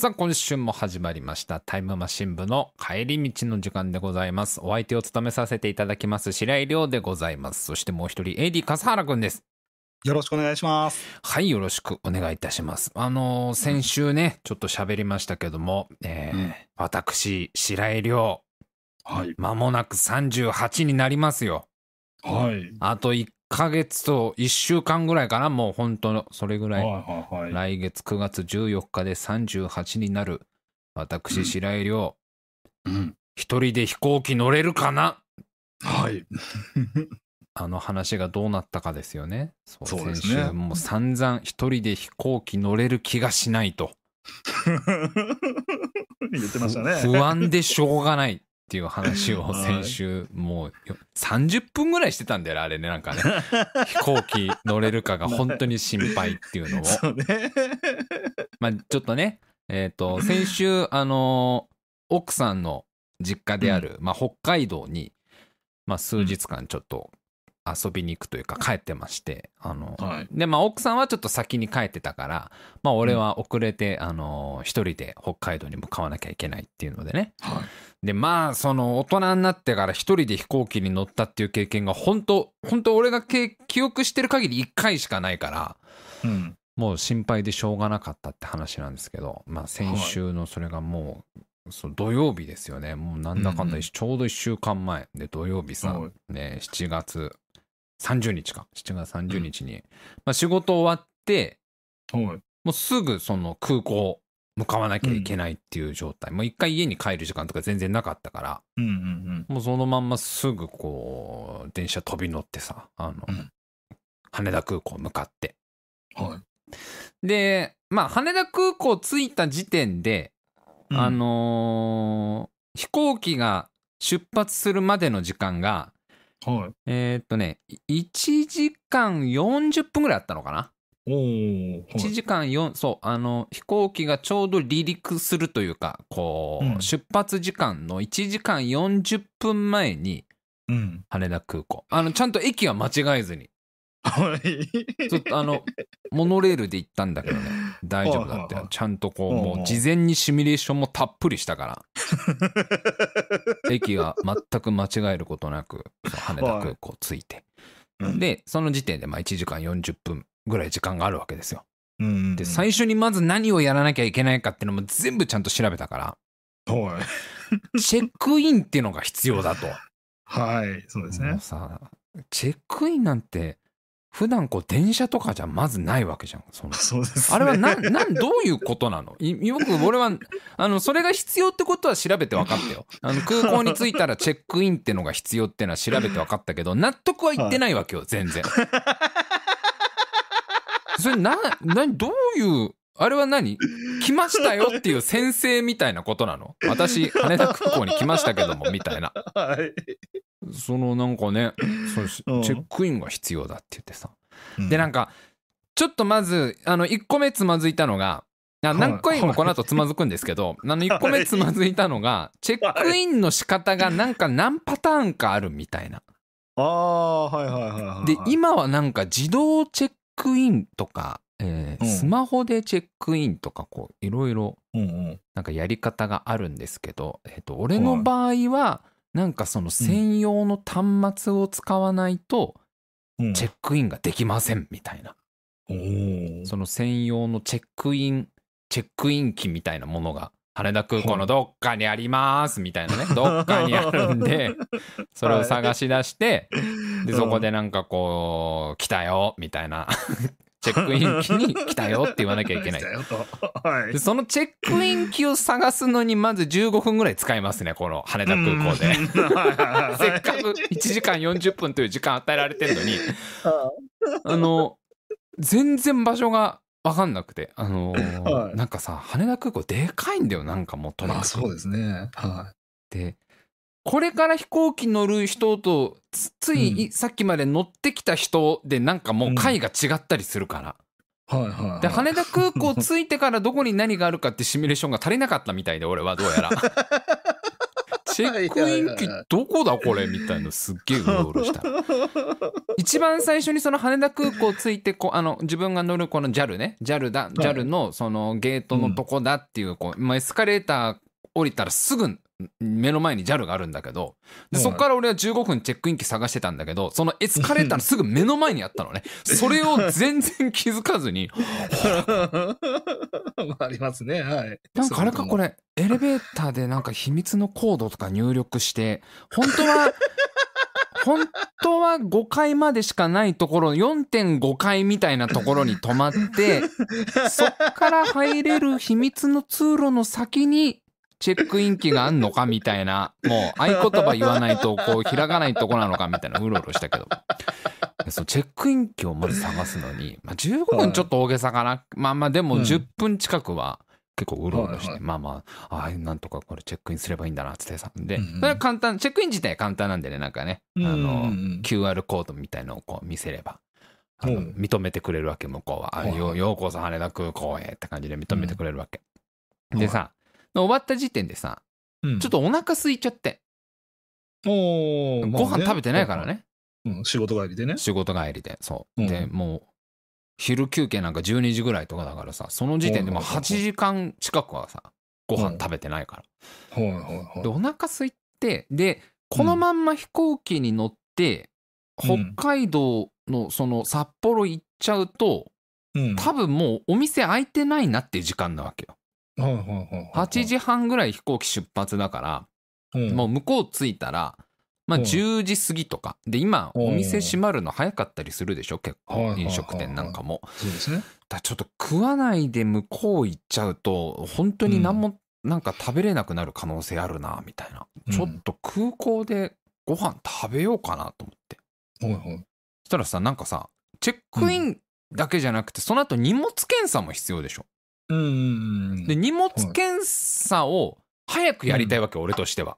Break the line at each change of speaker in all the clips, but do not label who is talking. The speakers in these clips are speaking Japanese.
さあ、今週も始まりました。タイムマシン部の帰り道の時間でございます。お相手を務めさせていただきます、白井亮でございます。そしてもう一人、AD 笠原くんです。
よろしくお願いします。
はい、よろしくお願いいたします。あのー先週ね、ちょっと喋りましたけども、えー
うん
私、白井亮、
はい。
間もなく38になりますよ。
はい。
あと1ヶ月と1週間ぐらいかな、もう本当の、それぐらい。
はいはいはい。
来月9月14日で38になる私白井亮
うん。
一人で飛行機乗れるかな？
はい。
あの話がどうなったかですよねそう
そうですね
先週もう散々一人で飛行機乗れる気がしないと
言ってましたね。
不安でしょうがないっていう話を
はい
先週もうよ30分ぐらいしてたんだよねあれねなんかね 飛行機乗れるかが本当に心配っていうのを
そうね。
まあ、ちょっとね、えっ、と、先週、あのー奥さんの実家である、まあ、北海道に、まあ、数日間ちょっと遊びに行くというか、帰ってまして、あの、
はい。
で、まあ、奥さんはちょっと先に帰ってたから、まあ、俺は遅れて、あのー一人で北海道に向かわなきゃいけないっていうのでね。
はい。
で、まあ、その、大人になってから一人で飛行機に乗ったっていう経験が、本当本当俺がけ記憶してる限り1回しかないから、
うん。
もう心配でしょうがなかったって話なんですけど、まあ先週のそれがもう、そう土曜日ですよね。もうなんだかんだ、
うんうん
ちょうど1週間前で土曜日さ、
はい
ね、7月30日か。7月30日に、まあ仕事終わって、
はい。
もうすぐその空港向かわなきゃいけないっていう状態。もう一回家に帰る時間とか全然なかったから、
うんうん
もうそのまんますぐこう、電車飛び乗ってさ、あの、
うん
羽田空港向かって。
うん。はい。
で、まあ、羽田空港着いた時点で、
うん
あ、のー飛行機が出発するまでの時間が、
はい。
えーっとね、い1時間40分ぐらいあったのかな？?1 時間4、そう、あの、飛行機がちょうど離陸するというか、こう、
うん
出発時間の1時間40分前に
うん。
羽田空港。あの、ちゃんと駅は間違えずに。
はい。
ちょっとあの、モノレールで行ったんだけどね、大丈夫だって。ちゃんとこう、もう事前にシミュレーションもたっぷりしたから、駅が全く間違えることなく、羽田空港着いて。
うん、
で、その時点でまあ1時間40分ぐらい時間があるわけですよ。
うん。
で、最初にまず何をやらなきゃいけないかっていうのも全部ちゃんと調べたから、
はい。
チェックインっていうのが必要だと。
はい。そうですね。
さ、チェックインなんて、普段こう電車とかじゃまずないわけじゃん。その
そうですね。
あれはなん、なん、どういうことなの？いよく俺は、あの、それが必要ってことは調べて分かったよ。あの、空港に着いたら チェックインってのが必要ってのは調べて分かったけど、納得はいってないわけよ、全然。それ、な、な、どういう、あれは何？来ましたよっていう先生みたいなことなの？私、羽田空港に来ましたけども、みたいな。
はい。
そのなんかね、そチェックインが必要だって言ってさ。
うん
で、なんか、ちょっとまず、あの、1個目つまずいたのが、あ
い
何回もこの後つまずくんですけど、あの、1個目つまずいたのが、チェックインの仕方がなんか何パターンかあるみたいな。
ああ、はいはいはいはい。
で、今はなんか自動チェックインとか、えー
うん
スマホでチェックインとか、こう、いろいろ、
うんうん。
なんかやり方があるんですけど、えっと、俺の場合は、なんかその専用の端末を使わないと、
うん
チェックインができませんみたいな。
おー
その専用のチェックイン、チェックイン機みたいなものが、羽田空港のどっかにありますみたいなね、どっかにあるんで、それを探し出して、で、そこでなんかこう、来たよみたいな、チェックイン機に来たよって言わなきゃいけない。で。そのチェックイン機を探すのにまず15分ぐらい使いますね、この羽田空港で。
で
せっかく1時間40分という時間与えられてるのに、あの、全然場所が分かんなくて、あのー
はい
なんかさ、羽田空港でかいんだよ、なんかもうとにかく。
まあそうですね。は
で、これから飛行機乗る人と、つつい、
うん
さっきまで乗ってきた人でなんかもう回が違ったりするから。
い。はいはいはい。
で、羽田空港着いてからどこに何があるかってシミュレーションが足りなかったみたいで、俺はどうやら。チチェックイン機どこだこれみたいなすっげえうろうろした。一番最初にその羽田空港着いてこうあの自分が乗るこの JAL ね JAL だ JAL のそのゲートのとこだっていうこう、まあ、エスカレーター降りたらすぐ目の前に JAL があるんだけどで
はい
そこから俺は15分チェックイン機探してたんだけどそのエスカレーターのすぐ目の前にあったのね それを全然気づかずに
ありますね。はい。
なんかあれかこ
れ。
れエレベーターでなんか秘密のコードとか入力して本当は 本当は5階までしかないところ4.5階みたいなところに止まってそっから入れる秘密の通路の先にチェックイン機があんのかみたいなもう合言葉言わないとこう開かないとこなのかみたいなうろうろしたけど。そうチェックイン機をまず探すのに、まあ、15分ちょっと大げさかな、まあまあでも
うん。
10分近くは結構うろうろして、
はいはい
まあまあああなんとかこれチェックインすればいいんだなってさ。で、
うんうん。
それは簡単チェックイン自体は簡単なんでねなんかね。あの、
うんうん。うん
QR コードみたいのをこう見せれば。認めてくれるわけ向こうは、よようこそ羽田空港へって感じで認めてくれるわけ、
うん。
でさ終わった時点でさ
うん。
ちょっとお腹空いちゃって、
お
ご飯食べてないからね。
うん仕事帰りでね。
仕事帰りで。そう、
うん。
でもう昼休憩なんか12時ぐらいとかだからさその時点でもう8時間近くはさご飯食べてないから、でお腹空いてでこのまんま飛行機に乗って、
うん
北海道のその札幌行っちゃうと
うん。
多分もうお店開いてないなっていう時間なわけよ8時半ぐらい飛行機出発だから、
うん。
もう向こう着いたらまあ
うん。
10時過ぎとか。で今
うん。
お店閉まるの早かったりするでしょ？結構飲食店なんかも。
そうですね。
だちょっと食わないで向こう行っちゃうと本当に何もなんか食べれなくなる可能性あるなみたいな、
うん。
ちょっと空港でご飯食べようかなと思って。
はいはい。
そしたらさなんかさチェックインだけじゃなくて、その後荷物検査も必要でしょ？で荷物検査を早くやりたいわけ、俺としては。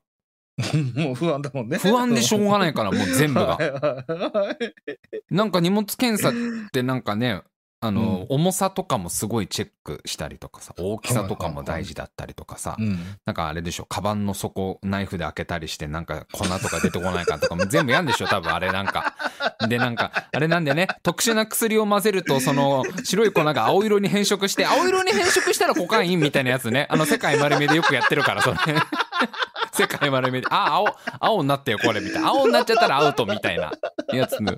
もう不安だもんね。
不安でしょうがないからもう全部が。なんか荷物検査ってなんかねあの、重さとかもすごいチェックしたりとかさ大きさとかも大事だったりとかさ、
うん。
なんかあれでしょカバンの底ナイフで開けたりしてなんか粉とか出てこないかとかも 全部やんでしょ多分あれなんか。でなんかあれなんでね特殊な薬を混ぜるとその白い粉が青色に変色して青色に変色したらコカインみたいなやつね。あの世界丸見えでよくやってるからそれ。世界丸見えで。あ青青になってよこれみたいな。青になっちゃったらアウトみたいなやつの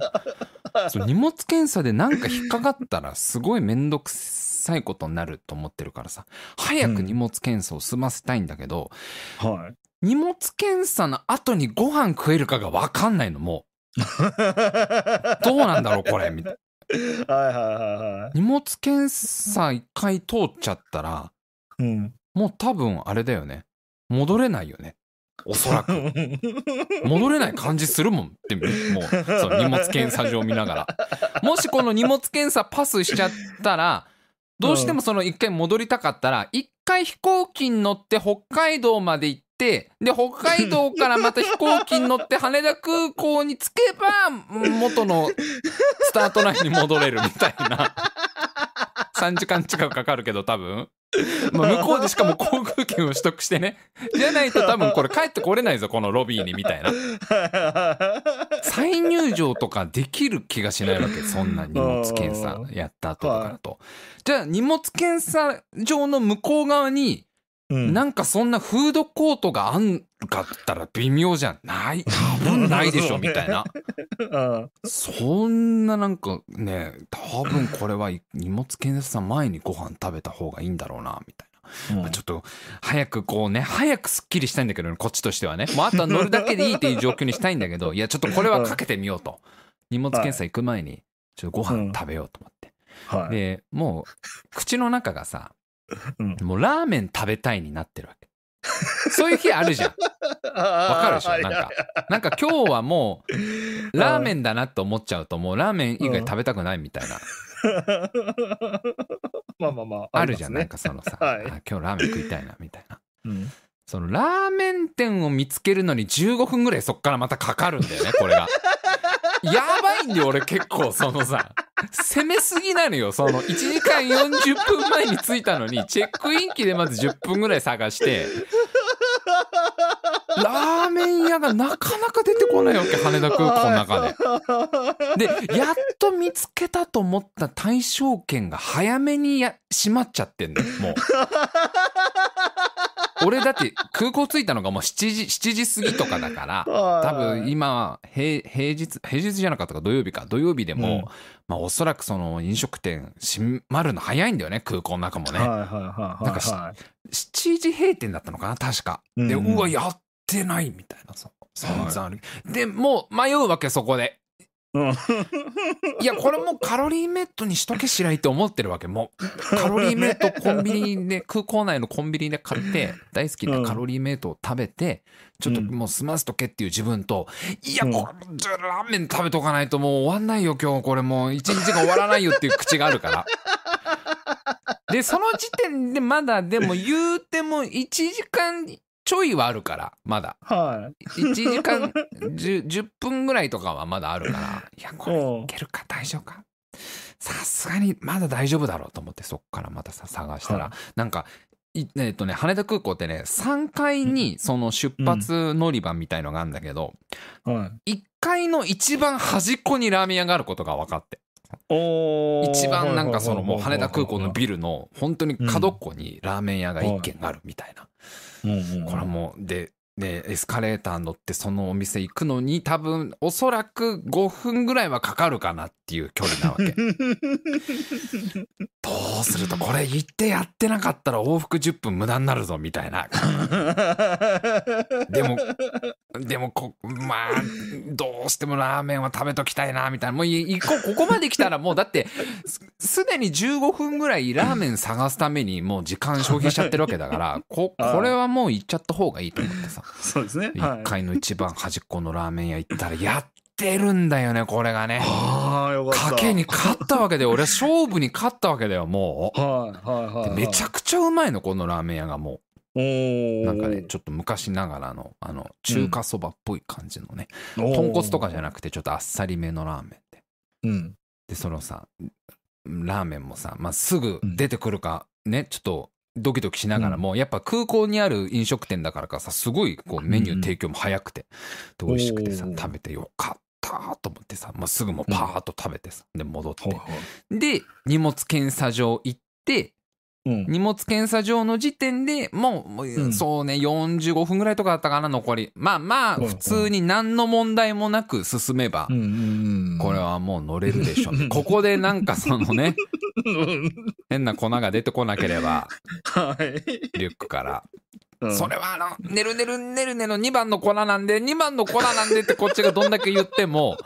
そう荷物検査でなんか引っかかったらすごい面倒くさいことになると思ってるからさ早く荷物検査を済ませたいんだけど、
はい。
荷物検査の後にご飯食えるかが分かんないのもう どうなんだろうこれみたいな
はいはいはいはい。
荷物検査一回通っちゃったら
うん。
もう多分あれだよね戻れないよねおそらく。戻れない感じするもんってもうそう荷物検査場見ながら。もしこの荷物検査パスしちゃったらどうしてもその一回戻りたかったら一回飛行機に乗って北海道まで行ってで北海道からまた飛行機に乗って羽田空港に着けば元のスタートラインに戻れるみたいな。3時間近くかかるけど多分、まあ、向こうでしかも航空券を取得してね。じゃないと多分これ帰ってこれないぞこのロビーにみたいな。再入場とかできる気がしないわけそんな荷物検査やった後とかだと。じゃあ荷物検査場の向こう側に
うん。
なんかそんなフードコートがあんかったら微妙じゃない？多 分ないでしょみたいな。
うん。
そんななんかね多分これは荷物検査前にご飯食べた方がいいんだろうなみたいな、まあちょっと早くこうね早くすっきりしたいんだけどねこっちとしてはね。もうあとは乗るだけでいいっていう状況にしたいんだけど いやちょっとこれはかけてみようと。荷物検査行く前にちょっとご飯食べようと思って、
はい。
でもう口の中がさ
うん
もうラーメン食べたいになってるわけ。そういう日あるじゃん。わ
わ
かるでしょ？なんか。なんか今日はもうラーメンだなって思っちゃうともう。ラーメン以外食べたくないみたいな。
まあまあまあ。
あるじゃん、なんかそのさ、
はい。
あ今日ラーメン食いたいなみたいな。
うん。
そのラーメン店を見つけるのに15分ぐらいそっからまたかかるんだよねこれが やばいんだよ俺結構そのさ攻めすぎなのよその1時間40分前に着いたのにチェックイン機でまず10分ぐらい探してラーメン屋がなかなか出てこないわけ、羽田空港の中で。で、やっと見つけたと思った対象圏が早めにや閉まっちゃってんだよ、もう。俺だって空港着いたのがもう7時、7時過ぎとかだから、多分今平平日平日じゃなかったか土曜日か。土曜日でも、
うん。
まあおそらくその飲食店閉まるの早いんだよね空港の中もね、
はいはいはいはい。
なんかし
はい
7時閉店だったのかな確か。で、
うん。
うわやってないみたいなさ散々ある、でもう迷うわけそこで。
うん
いやこれもうカロリーメイトにしとけしないって思ってるわけ。もうカロリーメイトコンビニで空港内のコンビニで買って大好きなカロリーメイトを食べてちょっともう済ませとけっていう自分といや
うん。
これじゃあラーメン食べとかないともう終わんないよ今日。これもう一日が終わらないよっていう口があるから。でその時点でまだでも言うても1時間ちょいはあるからまだ。
は
1時間 10, 10分ぐらいとかはまだあるから。いやこれ
うん。
いけるか大丈夫か？さすがにまだ大丈夫だろうと思ってそっからまたさ探したら、
はい。
なんかいえっとね羽田空港ってね3階にその出発乗り場みたいのがあるんだけど、
い。はい。
1階の一番端っこにラーメン屋があることが分かって。一番なんかそのもう羽田空港の
ル。
ビルの本当に角っこにラーメン屋が1軒あるみたいな。
うんうんうん
これはもうででエスカレーター乗ってそのお店行くのに多分おそらく5分ぐらいはかかるかなっていう距離なわけ。どうするとこれ行ってやってなかったら往復10分無駄になるぞみたいな。でもでもこまあどうしてもラーメンは食べときたいなみたいな。もうい行こうここまで来たらもうだってすすでに15分ぐらいラーメン探すためにもう時間消費しちゃってるわけだからここれはもう行っちゃった方がいいと思ってさ。
そうですね。はい。
1。階の一番端っこのラーメン屋行ったらやってるんだよねこれがね。
ああ、よかった。
賭けに勝ったわけで俺は勝負に勝ったわけだよもう。
はいはいはい
めちゃくちゃうまいのこのラーメン屋がも
お
う。
ー
なんかねちょっと昔ながらのあの中華そばっぽい感じのね
おー
豚骨とかじゃなくてちょっとあっさりめのラーメンで
うん。
でそのさラーメンもさ、まあ、すぐ出てくるかねちょっとドキドキしながらも、やっぱ空港にある飲食店だからかさすごいこうメニュー提供も早くて、で美味しくてさ食べてよかったと思ってさ、まあ、すぐもうパーッと食べてさで戻って。で荷物検査場行って
うん。
荷物検査場の時点でもうもう、
うん
そうね45分ぐらいとかだったかな残りまあまあ普通に何の問題もなく進めば。これはもう乗れるでしょ ここでなんかそのね変な粉が出てこなければ
はい。
リュックから
うん
それはあの、ねるねるねるねの2番の粉なんで、2番の粉なんでってこっちがどんだけ言っても、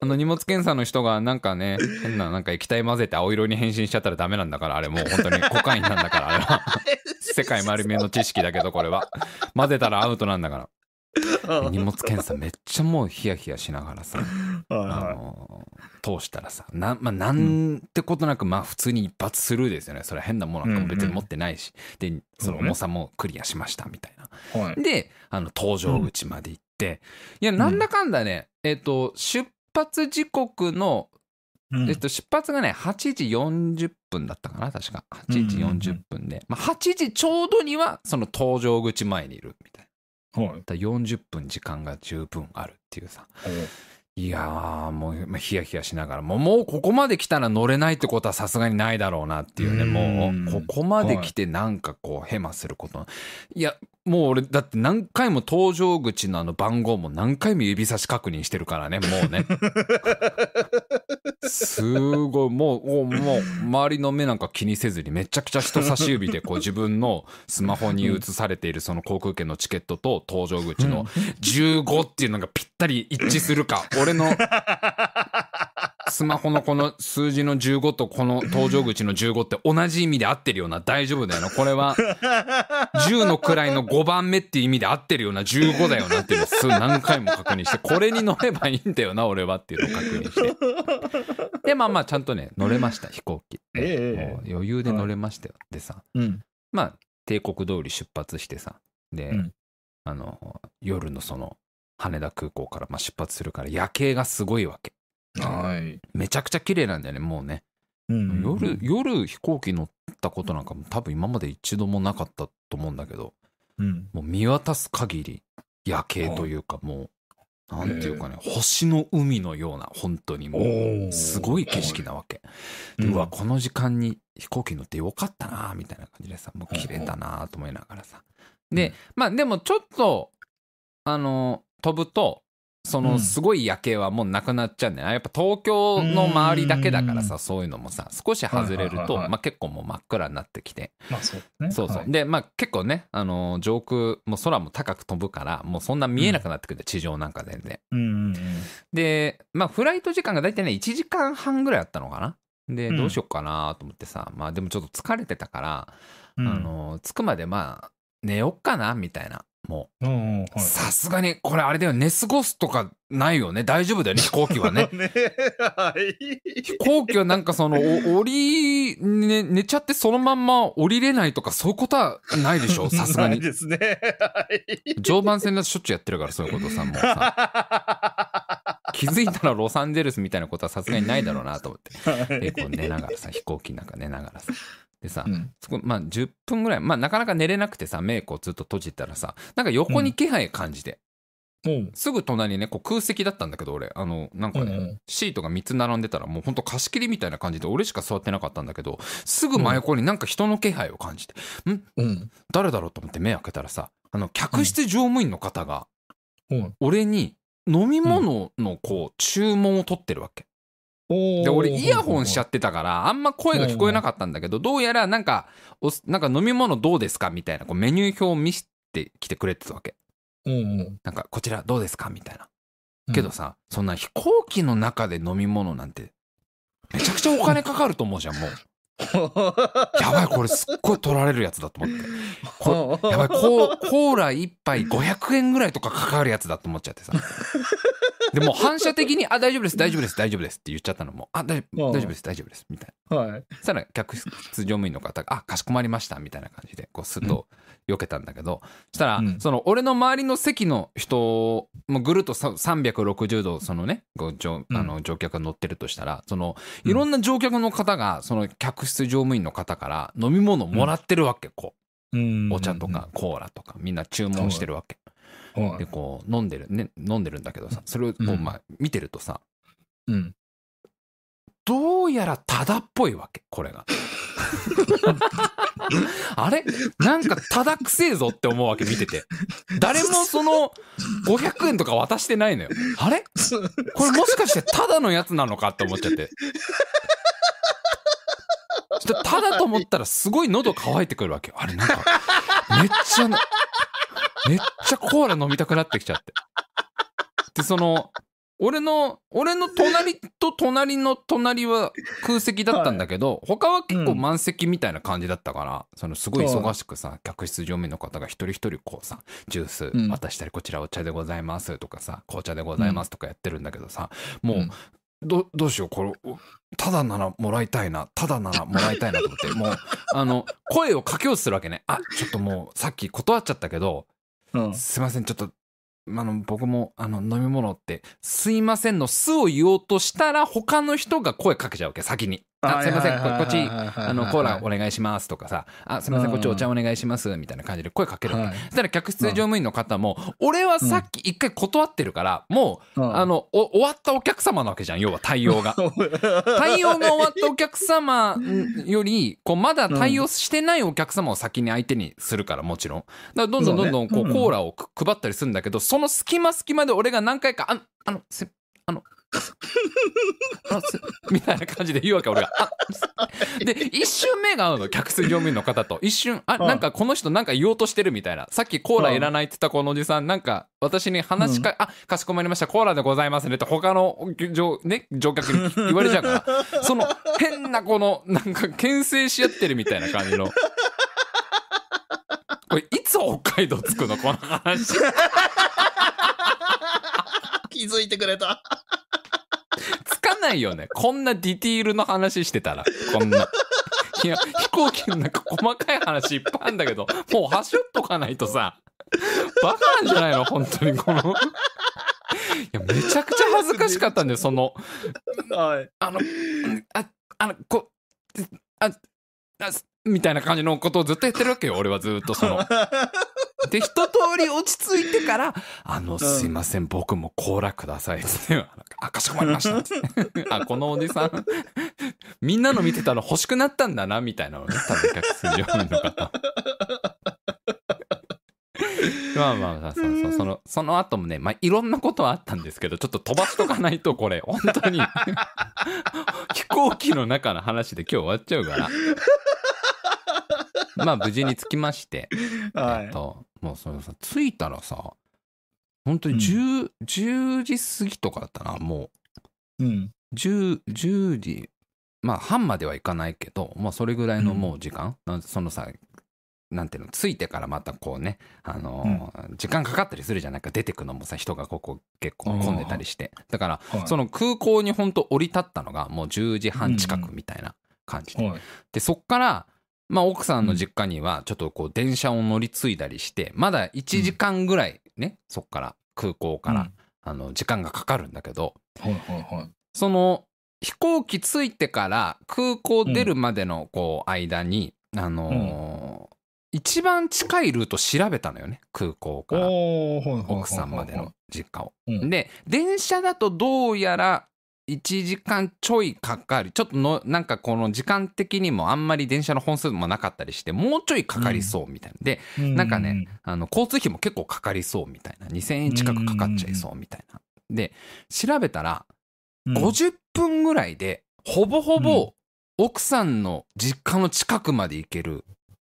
あの荷物検査の人がなんかね、変ななんか液体混ぜて青色に変身しちゃったらダメなんだから、あれもう本当にコカインなんだから、あれは。世界丸見えの知識だけど、これは。混ぜたらアウトなんだから。荷物検査めっちゃもうヒヤヒヤしながらさ、
はい
あ
は
の通したらさな,、まあ、なんてことなくまあ普通に一発スルーですよね。それは変なものなんかも別に持ってないし、でその重さもクリアしましたみたいな。
い。はい。
であの搭乗口まで行って、いやなんだかんだね、えっ、と出発時刻の、
うん。
えっと、出発がね8時40分だったかな確か。8時40分で、まあ、8時ちょうどにはその搭乗口前にいるみたいな。
はい。
だから40分時間が十分あるっていうさいやーもう、まあ、ヒヤヒヤしながらもうもうここまで来たら乗れないってことはさすがにないだろうなっていうね。も
うん。
うここまで来てなんかこうヘマすること。いやもう俺だって何回も搭乗口のあの番号も何回も指差し確認してるからねもうね。すごい。もうもう周りの目なんか気にせずにめちゃくちゃ人差し指でこう自分のスマホに映されているその航空券のチケットと搭乗口の15っていうのがぴったり一致するか俺のスマホのこの数字の15とこの搭乗口の15って同じ意味で合ってるような大丈夫だよな。これは10の位の5番目っていう意味で合ってるような15だよなっていうのを数何回も確認してこれに乗ればいいんだよな俺はっていうのを確認して。でまあまあちゃんとね乗れました飛行機、
ええ。
もう余裕で乗れましたよ、でさ
うん。
まあ帝国通り出発してさで、
うん。
あの夜のその羽田空港からまあ出発するから夜景がすごいわけ
はい。
めちゃくちゃ綺麗なんだよねもうね、
うん
夜夜飛行機乗ったことなんかも多分今まで一度もなかったと思うんだけど。
うん。
もう見渡す限り夜景というかもうなんていうかね星の海のような本当にもう
お
すごい景色なわけ。でうわこの時
間。
間に飛行機乗ってよかったなみたいな感じでさもう綺麗だなと思いながらさ。
うん。
でまあでもちょっとあの飛ぶとそ
うん。
のすごい夜景はもうなくなっちゃうんだよねやっぱ東京の周りだけだからさそういうのもさ少し外れるとまあ結構もう真っ暗になってきて。
まあそうね。
そうそう、
はい。
でまあ結構ねあの上空もう空も高く飛ぶからもうそんな見えなくなってくるん。で地上なんか全然。
うんうんうん。
でまあフライト時間が大体ね1時間半ぐらいあったのかな。で
うん。
どうしようかなと思ってさ、まあでもちょっと疲れてたから、
うん。
あ、の着くまでまあ寝よっかなみたいなも
う。
さすがにこれあれだよ寝過ごすとかないよね。大丈夫だよね 飛行機はね。
い。ねはい。
飛行機はなんかそのお降り、ね、寝ちゃってそのまんま降りれないとかそういうことはないでしょ さすが
ない
に
ですね。はい。
常磐線だとしょっちゅうやってるからそういうことさもうさ。気づいたらロサンゼルスみたいなことはさすがにないだろうなと思って。でこう寝ながらさ飛行機なんか寝ながらさでさ、
うん。
そこまあ10分ぐらいまあなかなか寝れなくてさ目こうずっと閉じたらさなんか横に気配感じて、
うん。
すぐ隣にねこう空席だったんだけど俺。あのなんかね、
うんうん。
シートが3つ並んでたらもうほんと貸し切りみたいな感じで俺しか座ってなかったんだけどすぐ真横になんか人の気配を感じて、ん？
うん。
誰だろうと思って目開けたらさあの客室乗務員の方が
うん。
俺に飲み物のこう注文を取ってるわけ。
で
で俺イヤホンしちゃってたからあんま声が聞こえなかったんだけどどうやらなんかおなんか飲み物どうですか？みたいなこうメニュー表を見せてきてくれてたわけ。
うんうん
なんかこちらどうですか？みたいな。けどさそんな飛行機の中で飲み物なんてめちゃくちゃお金かかると思うじゃんもう やばいこれすっごい取られるやつだと思って。こ やばいコーコーラ1杯500円ぐらいとかかかるやつだと思っちゃってさ。でもう反射的に「あ大丈夫です大丈夫です大丈夫です」って言っちゃったのも「あ大丈夫大丈夫です大丈夫です」みたいな。
はい。
そしたら客室乗務員の方が「あかしこまりました」みたいな感じでこうすっと避けたんだけど、そしたら、
うん
その俺の周りの席の人もぐるっとさ360度そのね乗
うん
あの乗客が乗ってるとしたらその
うん
いろんな乗客の方がその客室乗務員の方から飲み物をもらってるわけこうお茶とかコーラとかみんな注文してるわけ。
はい。
でこう飲んでるね飲んでるんだけどさそれをこう、
うん
まあ、見てるとさ
うん。
どうやらタダっぽいわけこれが。あれ？なんかタダくせえぞって思うわけ見てて。誰もその500円とか渡してないのよ。あれ？これもしかしてタダのやつなのかって思っちゃって。ちょっと思ったらすごい喉乾いてくるわけよ。あれ？なんかめっちゃめっちゃコーラ飲みたくなってきちゃって。でその俺の俺の隣と隣の隣は空席だったんだけど、他は結構満席みたいな感じだったから、そのすごい忙しくさ客室乗務員の方が一人一人こうさジュース
うん。
渡したり、こちらお茶でございますとかさ紅茶でございますとかやってるんだけどさ、もう、
うん。
どどうしようこれおただならもらいたいなただならもらいたいなと思ってもう あの声をかけようとするわけね。あちょっともうさっき断っちゃったけど
うん。
すいませんちょっとあの僕もあの飲み物って「すいません」の「す」を言おうとしたら他の人が声かけちゃうわけ先に「あすいませんここっちあのコーラお願いします」とかさ「あすいませんこっちお茶お願いします」みたいな感じで声かけるわけ。
はい。
そしたら客室乗務員の方も俺はさっき一回断ってるからもうあ
あ
のお終わったお客様なわけじゃん要は対応が。対応が終わったお客様よりこうまだ対応してないお客様を先に相手にするからもちろん。だからどんどんどんどんこ
そう
コーラをく配ったりするんだけどその隙間隙間で俺が何回か「ああのみたいな感じで言うわけ俺が。で一瞬目が合うの客室乗務員の方と。一瞬あ
うん。
なんかこの人なんか言おうとしてるみたいな。さっきコーラいらないって言ったこのおじさんなんか私に話しか、あかしこまりました。コーラでございますねって他の乗,、ね、乗客に言われちゃうから。その変なこのなんか牽制し合ってるみたいな感じの。これいつ北海道着くのこの話。
気づいてくれた。
つかないよね。こんなディティールの話してたら。こんな。いや飛行機の中細かい話いっぱいあるんだけどもう端折っとかないとさ。バカなんじゃないの？本当にこの。いやめちゃくちゃ恥ずかしかったんだよその。
はい。
あのああのこああみたいな感じのことをずっとやってるわけよ俺はずっとそので、一通り落ち着いてから、あの、すいません、僕もコーラください。つって、あ、かしこまりました。つってあ、このおじさん、みんなの見てたら欲しくなったんだな、みたいなのね、多分客数乗務員の方。まあまあ、そうそう、その、その後もね、まあいろんなことはあったんですけど、ちょっと飛ばしとかないと、これ、本当に、飛行機の中の話で今日終わっちゃうから。まあ無事に着きまして、
はい
えっ。と、もうそのさ、着いたらさ、本当に10、10時過ぎとかだったな、も
うん。
う、10、10時、まあ半まではいかないけど、まあそれぐらいのもう時間、なんそのさ、なんていうの、着いてからまたこうね、あのー時間かかったりするじゃないか、出てくのもさ、人がここ結構混んでたりして。だから、
はい
その空港に本当降り立ったのがもう10時半近くみたいな感じで。
はい。
で、そっから、まあ、奥さんの実家には、ちょっとこう、電車を乗り継いだりして、まだ1時間ぐらいね、そっから、空港から、あの、時間がかかるんだけど、
はいはいはい。
その、飛行機着いてから空港出るまでの、こう、間に、あのー一番近いルート調べたのよね、空港から。奥さんまでの。実家を。
うん
で、電車だとどうやら1時間ちょいかかり、ちょっとの、なんかこの時間的にもあんまり電車の本数もなかったりして、もうちょいかかりそうみたいな。で、なんかね、あの、交通費も結構かかりそうみたいな。2000円近くかかっちゃいそうみたいな。で、調べたら、
うん、
50分ぐらいで、ほぼほぼ奥さんの実家の近くまで行ける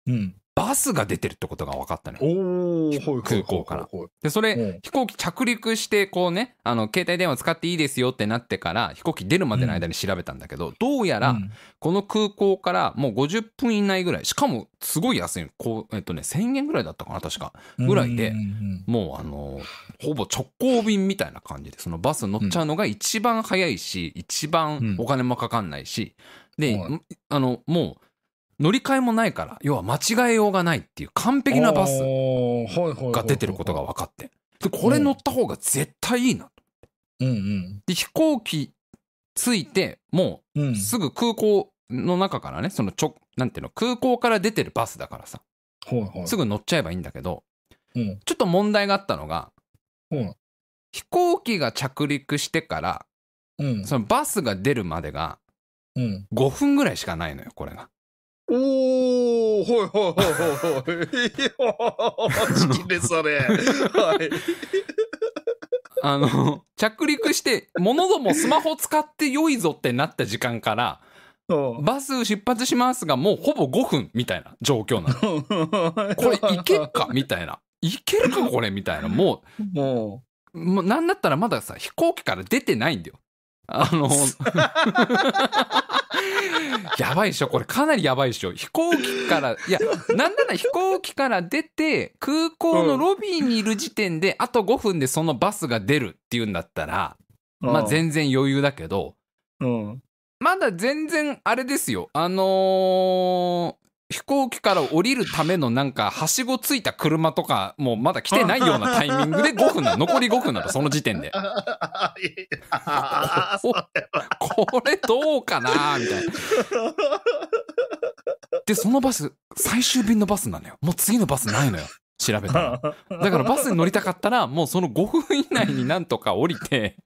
うん。
バスが出てるってことが分かったのよ。
おー、はいはいはいはい。
空港から
はい。
で、それ、
うん
飛行機着陸して、こうね、あの、携帯電話使っていいですよってなってから、飛行機出るまでの間に調べたんだけど、どうやら、
うん
この空港からもう50分以内ぐらい、しかもすごい安いの、こう、えっとね、1000円ぐらいだったかな、確か。ぐらいでもうあの、ほぼ直行便みたいな感じで、そのバス乗っちゃうのが一番早いし、一番お金もかかんないし、で、
はい
あの、もう、乗り換えもないから、要は間違えようがないっていう完璧なバス
ス
が出てることが分かって。で、これ乗った方が絶対いいな。
うんうん。
で、飛行機着いて、も
う
すぐ空港の中からね、そのちょ、なんていうの、空港から出てるバスだからさ、すぐ乗っちゃえばいいんだけど、
うん。
ちょっと問題があったのが、
うん。
飛行機が着陸してから、
うん。
そのバスが出るまでが
うん。
5分ぐらいしかないのよ、これが。
おー、はいはいはいはいはい。チキンです、それ。はい。
あの、着陸して、物どもスマホ使って良いぞってなった時間から、
うん
バス出発しますが、もうほぼ5分みたいな状況なの。これいけっかみたいな。いけるかこれみたいな。も
も
う、もうなんだったらまださ、飛行機から出てないんだよ。あの、やばいでしょこれかなりやばいでしょ飛行機から、いや、なんなら飛行機から出て、空港のロビーにいる時点で、あと5分でそのバスが出るっていうんだったら、
う、
まあ全然余裕だけど、
うん。
まだ全然あれですよ。あのー飛行機から降りるためのなんか、はしごついた車とか、もうまだ来てないようなタイミングで 5分なの。残り5分なの、その時点で。これどうかなみたいな。で、そのバス、最終便のバスなのよ。もう次のバスないのよ。調べたら。だからバスに乗りたかったら、もうその5分以内になんとか降りて、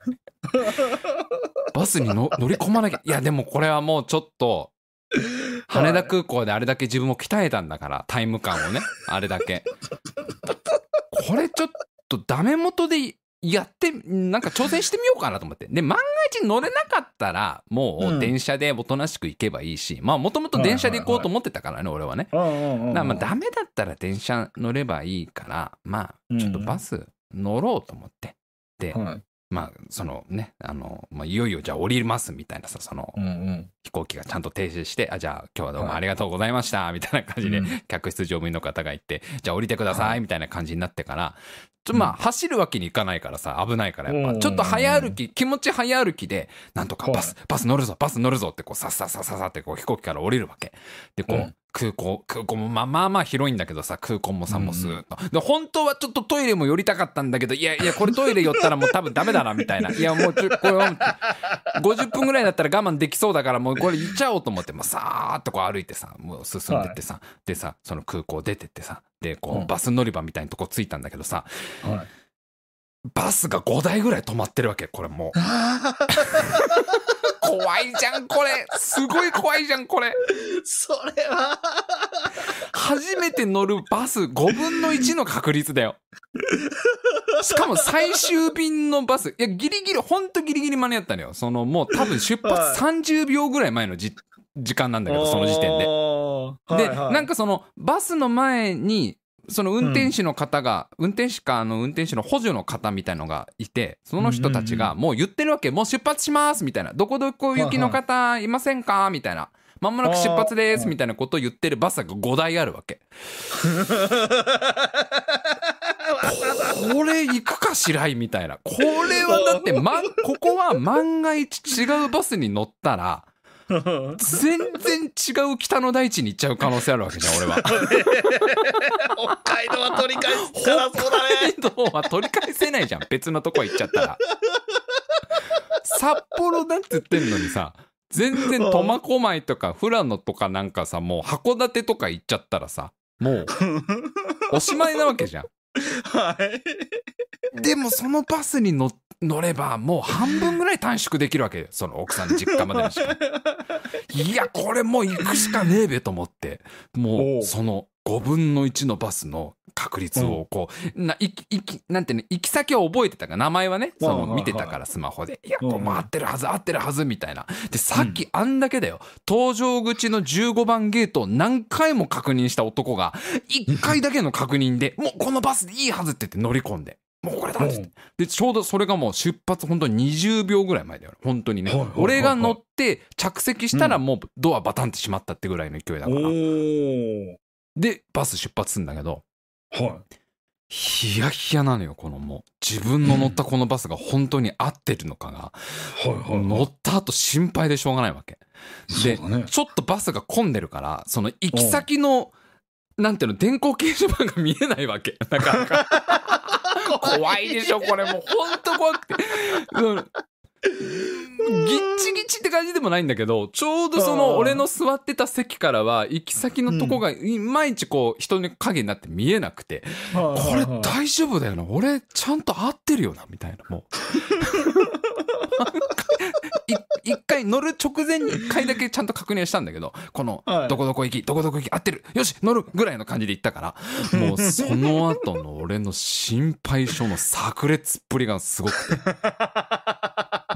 バスにの乗り込まなきゃ。いや、でもこれはもうちょっと、羽田空港であれだけ自分も鍛えたんだから、タイム感をね、あれだけ。これちょっとダメ元でやって、なんか挑戦してみようかなと思って。で、万が一乗れなかったら、も
う
うん電車でおとなしく行けばいいし、まあもともと電車で行こうと思ってたからね、俺はね。ダメだったら電車乗ればいいから、まあちょっとバス乗ろうと思って。で、
はい。
まあそのね、あの、まあいよいよじゃあ降りますみたいなさ、その
うんうん。
飛行機がちゃんと停止して、あ、じゃあ今日はどうもありがとうございました、みたいな感じで、
うん。
客室乗務員の方が言って、じゃあ降りてくださ、
はい。
みたいな感じになってから、ちょまあ、走るわけにいかないからさ、危ないからやっぱ、
うん
ちょっと早歩き、気持ち早歩きで、なんとかバス
は、
バス乗るぞ、バス乗るぞってこう、さっさっさっさっさってこう飛行機から降りるわけ。で、こう、
うん
空港空港もまあまあまあ広いんだけどさ空港もさもうスーッと、で本当はちょっとトイレも寄りたかったんだけどいやいやこれトイレ寄ったらもう多分ダメだなみたいな。いやもうちょこれは50分ぐらいだったら我慢できそうだからもうこれ行っちゃおうと思ってもうさーっとこう歩いてさもう進んでってさ、でさその空港出てってさでこ
う
うん。バス乗り場みたいなとこ着いたんだけどさ
はい。
バスが5台ぐらい止まってるわけこれも。う怖いじゃんこれ。すごい怖いじゃんこれ。
それは。
初めて乗るバス5分の1の確率だよ。しかも最終便のバス。いやギリギリほんとギリギリ間に合ったのよ。そのもう多分出発30秒ぐらい前のじ時間なんだけどその時点で。で、なん
か、
かそのバスの前にその運転手の方が、運転手かあの運転手の補助の方みたいのがいてその人たちがもう言ってるわけもう出発しますみたいな。どこどこ行きの方いませんか？みたいな。まもなく出発ですみたいなことを言ってるバスが5台あるわけ。これ行くかしらいみたいな。これはだって、ま、ここは万が一違うバスに乗ったら全然違う北の大地に行っちゃう可能性あるわけじゃん俺は。
北海道は取り返すからそうだね。
北海道は取り返せないじゃん別のとこ行っちゃったら札幌だって言ってんのにさ全然苫小牧とか富良野とかなんかさもう函館とか行っちゃったらさもうおしまいなわけじゃん
はい。
でもそのバスに乗乗ればもう半分ぐらい短縮できるわけよ。その奥さんの実家までの時間いやこれもう行くしかねえべと思って。も
おう。
うその5分の1のバスの確率をこう、ないきいきなんてね行き先は覚えてたから名前はねその見てたからスマホで。いや
うん
こうもう合ってるはず合ってるはずみたいな。でさっきあんだけだよ。搭乗口の15番ゲートを何回も確認した男が1回だけの確認でもうこのバスでいいはずって言って乗り込んでもうこれだ！っつってでちょうどそれがもう出発本当に20秒ぐらい前だよ。本当にね、俺が乗って着席したらもうドアバタンって閉まったってぐらいの勢いだから。でバス出発するんだけど。
は
ヒヤヒヤなのよこのもう。自分の乗ったこのバスが本当に合ってるのかが。乗った後心配でしょうがないわけ。で
そうだね。
ちょっとバスが混んでるからその行き先のなんていうの電光掲示板が見えないわけ。なかなか。怖い。でしょこれ。もうほんと怖くて、うん。ぎっちぎちって感じでもないんだけどちょうどその俺の座ってた席からは行き先のとこがいまいちこう人の影になって見えなくてこれ大丈夫だよな俺ちゃんと合ってるよなみたいなもう。い一回乗る直前に一回だけちゃんと確認したんだけどこの
はい。
どこどこ行きどこどこ行き合ってるよし乗るぐらいの感じで行ったから もうその後の俺の心配性の炸裂っぷりがすごくて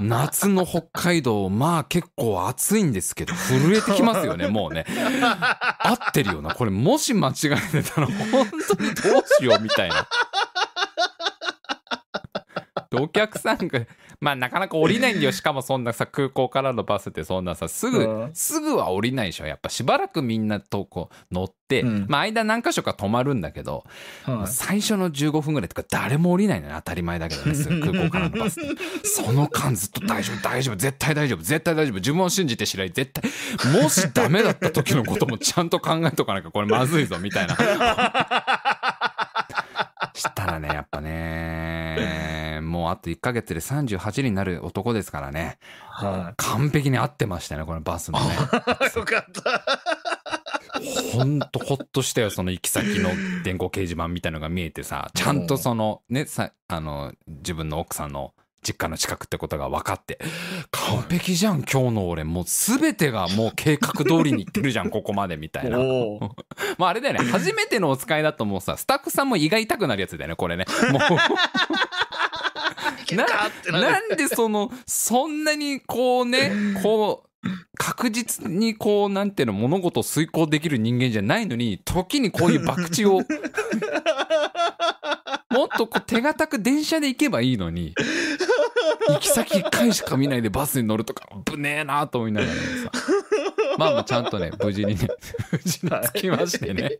夏の北海道まあ結構暑いんですけど震えてきますよね もうね合ってるよなこれもし間違えてたら本当にどうしようみたいな。で お客さんがまあなかなか降りないんだよ。しかもそんなさ空港からのバスってそんなさすぐ
うん。
すぐは降りないでしょ。やっぱしばらくみんなとこう乗って、
うん。
まあ間何箇所か止まるんだけど、
はい。
最初の15分ぐらいとか誰も降りないのね当たり前だけどねすぐ 空港からのバスって。その間ずっと大丈夫大丈夫絶対大丈夫絶対大丈夫。自分を信じて白井絶対もしダメだった時のこともちゃんと考えとかなきゃこれまずいぞみたいな したらねやっぱねもうあと1ヶ月で38になる男ですからね
は
完璧に合ってましたねこのバスのね
い。よかった。
ほんとほっとしたよその行き先の電光掲示板みたいのが見えてさちゃんとそのねさあの自分の奥さんの実家の近くってことが分かって。完璧じゃん今日の俺。もう全てがもう計画通りにいってるじゃん ここまでみたいな。まああれだよね。初めてのお使いだともうさスタッフさんも胃が痛くなるやつだよねこれね。もう。な
な
んでそのそんなにこうねこう確実にこうなんていうの物事を遂行できる人間じゃないのに時にこういう博打をもっとこう手堅く電車で行けばいいのに行き先1回しか見ないでバスに乗るとかぶねえなと思いながらさ。まあまあちゃんとね無事にね 無事に着きましてね。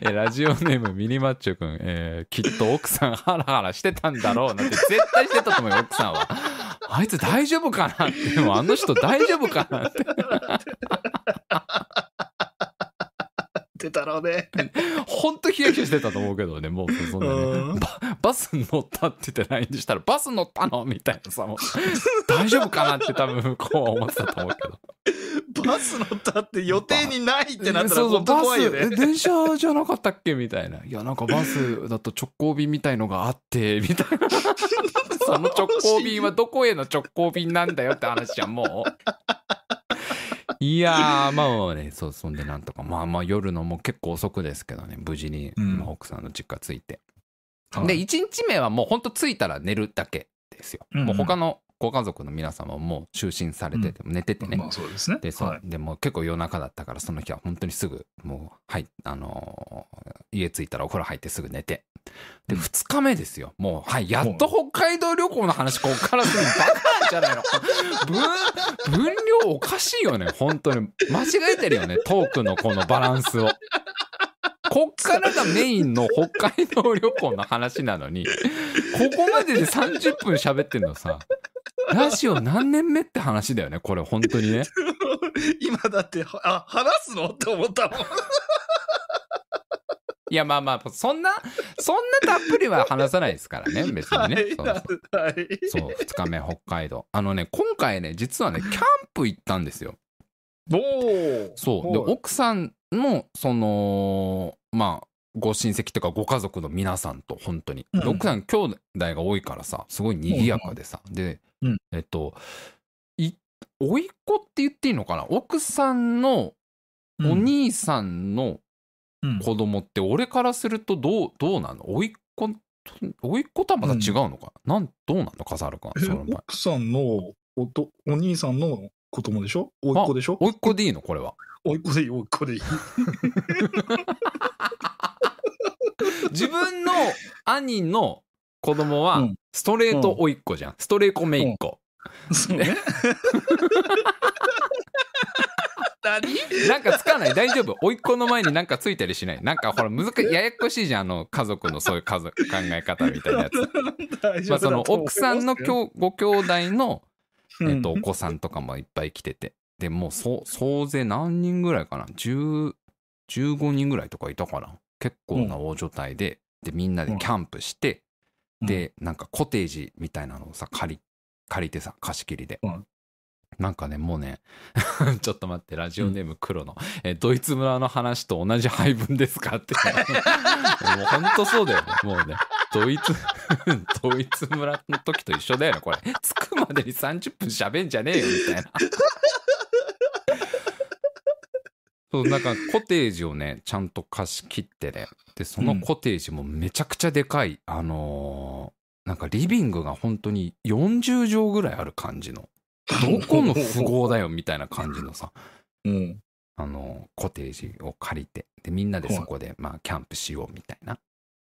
えラジオネームミニマッチョくん、えーきっと奥さんハラハラしてたんだろうなんて絶対してたと思うよ奥さんは。あいつ大丈夫かなって。でもあの人大丈夫かなって
ってたろうね。
ほんとヒヤヒヤしてたと思うけどね、もうそんな
うん
ね。ババス乗ったって言って LINE したら、バス乗ったの？みたいなさ、もう 大丈夫かなって多分こう思ってたと思うけど。
バス乗ったって予定にないってなったら
そうそう
本当怖いよね。
電車じゃなかったっけ？みたいないやなんかバスだと直行便みたいのがあってみたいな その直行便はどこへの直行便なんだよって話じゃんもういやーまあまあねそうそんでなんとか。まあまあ夜のもう結構遅くですけどね。無事に、
うん。
まあ奥さんの実家着いて、
はい。
で1日目はもうほんと着いたら寝るだけですよ、
うんうん。
もう他のご家族の皆様ももう就寝されてて、寝ててね、
まあそうですね。
でそう、
はい。
でもう結構夜中だったからその日は本当にすぐもうはいあのー家着いたらお風呂入ってすぐ寝てで
うん。
2日目ですよ。もうはいやっと北海道旅行の話こっからするのバカなんじゃないの？分分量おかしいよね。本当に。間違えてるよね。トークのこのバランスを。こっからがメインの北海道旅行の話なのに。ここまでで30分喋ってんのさ。ラジオ何年目って話だよねこれ。本当にね。
今だって、あ、話すの？って思ったもん。
いやまあまあそんなそんなたっぷりは話さないですからね 別にね、
はい
そうそう。
はい。
そう2日目北海道。あのね今回ね実はね キャンプ行ったんですよ。
おー
そう。で
はい。
奥さんのそのまあご親戚とかご家族の皆さんと本当に、で
うん。
奥さん兄弟が多いからさすごい賑やかでさ、で、
うん。
えっとい甥っ子って言っていいのかな？奥さんのお兄さんの
うん
子供って俺からするとどうどうなの？甥っ子甥っ子とはまた違うのか？な、なんどうなの？笠原君
え
その場合。
奥さんのおとお兄さんの子供でしょ？甥っ子でしょ？
甥っ子でいいの？これは。
甥っ子でいい、甥っ子でいい。
自分の兄の子供は
うん。
ストレート甥っ子じゃん、ストレート姪っ子、
そうね。何
なんかつかない。大丈夫。甥っ子の前になんかついたりしない。なんかほら難しい。ややこしいじゃんあの家族のそういう家族考え方みたいなやつ。まあその奥さんのきょご兄弟のえっと、お
うん。
子さんとかもいっぱい来てて。でもうそ総勢何人ぐらいかな？10 15人ぐらいとかいたかな？結構な大所帯で、でみんなでキャンプして、
うん。
でなんかコテージみたいなのをさ借り借りてさ貸し切りで、
うん
なんかねもうね ちょっと待ってラジオネーム黒の、えドイツ村の話と同じ配分ですかって。もうほんとそうだよね。もうねドイツ ドイツ村の時と一緒だよねこれ。着くまでに30分喋んじゃねえよみたいな。そうなんかコテージをねちゃんと貸し切ってね。でそのコテージもめちゃくちゃでかい、あのーなんかリビングが本当に40畳ぐらいある感じの。どこの富豪だよみたいな感じのさ
うん。
あのコテージを借りて。でみんなでそこでまあキャンプしようみたいな。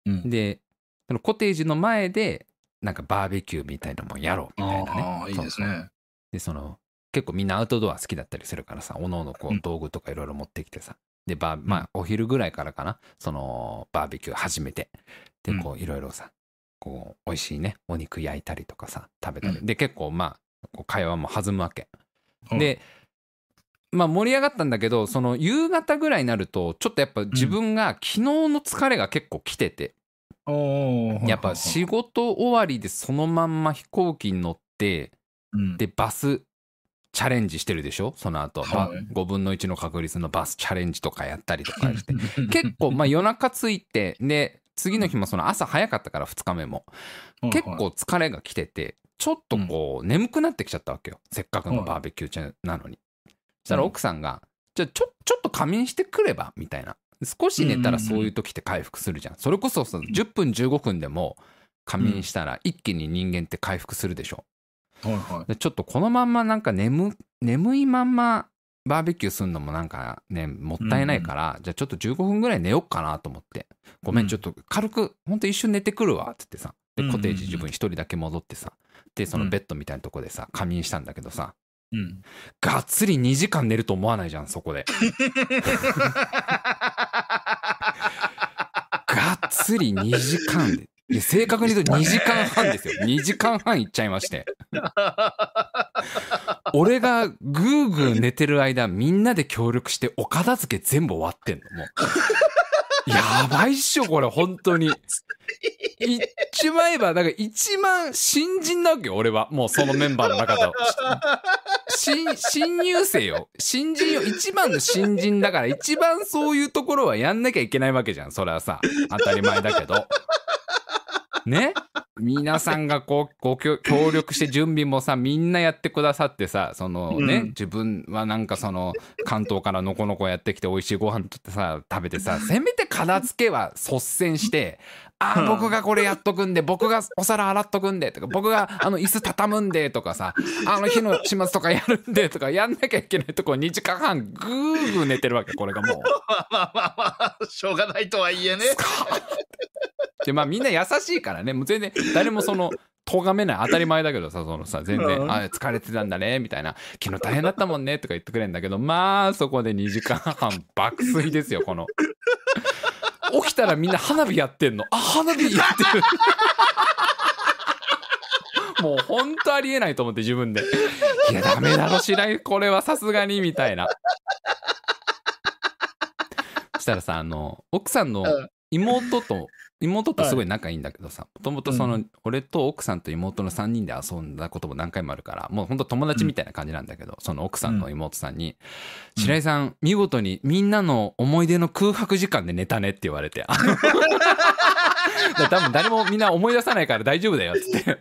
うん。
でそのコテージの前でなんかバーベキューみたいなのもやろうみたいなね。
ああ、いいですね。
でその結構みんなアウトドア好きだったりするからさおのおのこ
う
道具とかいろいろ持ってきてさ。でバーまあお昼ぐらいからかな。そのバーベキュー始めて。で
うん。
こういろいろさこう美味しいねお肉焼いたりとかさ食べたり、
う
で結構まあ会話も弾むわけ、
うん。
でまあ盛り上がったんだけどその夕方ぐらいになるとちょっとやっぱ自分が昨日の疲れが結構来てて、やっぱ仕事終わりでそのまんま飛行機に乗って
うん。
でバスチャレンジしてるでしょ？その後、ば
はい。
5分の1の確率のバスチャレンジとかやったりとかして。結構まあ夜中着いてで次の日もその朝早かったから2日目も。結構疲れが来ててちょっとこう眠くなってきちゃったわけよ。せっかくのバーベキュー中なのに。そしたら奥さんが「じゃあちょちょっと仮眠してくれば」みたいな。少し寝たらそういう時って回復するじゃん。それこそその10分15分でも仮眠したら一気に人間って回復するでしょ。
はいはい。
でちょっとこのまんまなんか眠眠いまんまバーベキューするのもなんかねもったいないから、じゃあちょっと15分ぐらい寝よっかなと思って。ごめ
うん。ん
ちょっと軽くほんと一瞬寝てくるわっつってさ。で
うん
コテージ自分一人だけ戻ってさ。でそのベッドみたいなとこでさ仮眠したんだけどさ。
うん。
がっつり2時間寝ると思わないじゃんそこで。がっつり2時間でいや正確に言うと2時間半ですよ。2時間半行っちゃいまして。俺がぐーぐー寝てる間、みんなで協力してお片付け全部終わってんの、もう。やばいっしょ、これ、本当に。言っちまえば、だから一番新人なわけよ、俺は。もうそのメンバーの中では。新、新入生よ。新人よ。一番の新人だから、一番そういうところはやんなきゃいけないわけじゃん。それはさ、当たり前だけど。ね皆さんがこう、ご協協力して準備もさ、みんなやってくださってさ、そのね、
うん
自分はなんかその、関東からのこのこやってきて美味しいご飯とってさ、食べてさ、せめて片付けは率先して、あ僕がこれやっとくんで、僕がお皿洗っとくんで、とか、僕があの椅子畳むんで、とかさ、あの火の始末とかやるんで、とか、やんなきゃいけないとこ2時間半、ぐーぐー寝てるわけ、これがもう。
まあまあまあまあ、しょうがないとはいえね。
でまあみんな優しいからね。もう全然誰もその咎めない。当たり前だけどさそのさ全然「
うん。
あ疲れてたんだね」みたいな「昨日大変だったもんね」とか言ってくれるんだけどまあそこで2時間半爆睡ですよこの。起きたらみんな花火やってんの。あ花火やってる。もうほんとありえないと思って自分で。いやダメだろ白井。これはさすがにみたいな。そしたらさあの奥さんの
うん。
妹と妹とすごい仲いいんだけどさもともとその、
う
俺と奥さんと妹の3人で遊んだことも何回もあるからもうほんと友達みたいな感じなんだけど、その奥さんの妹さんに「
うん。
白井さん見事にみんなの思い出の空白時間で寝たね」って言われて。多分誰もみんな思い出さないから大丈夫だよっつって。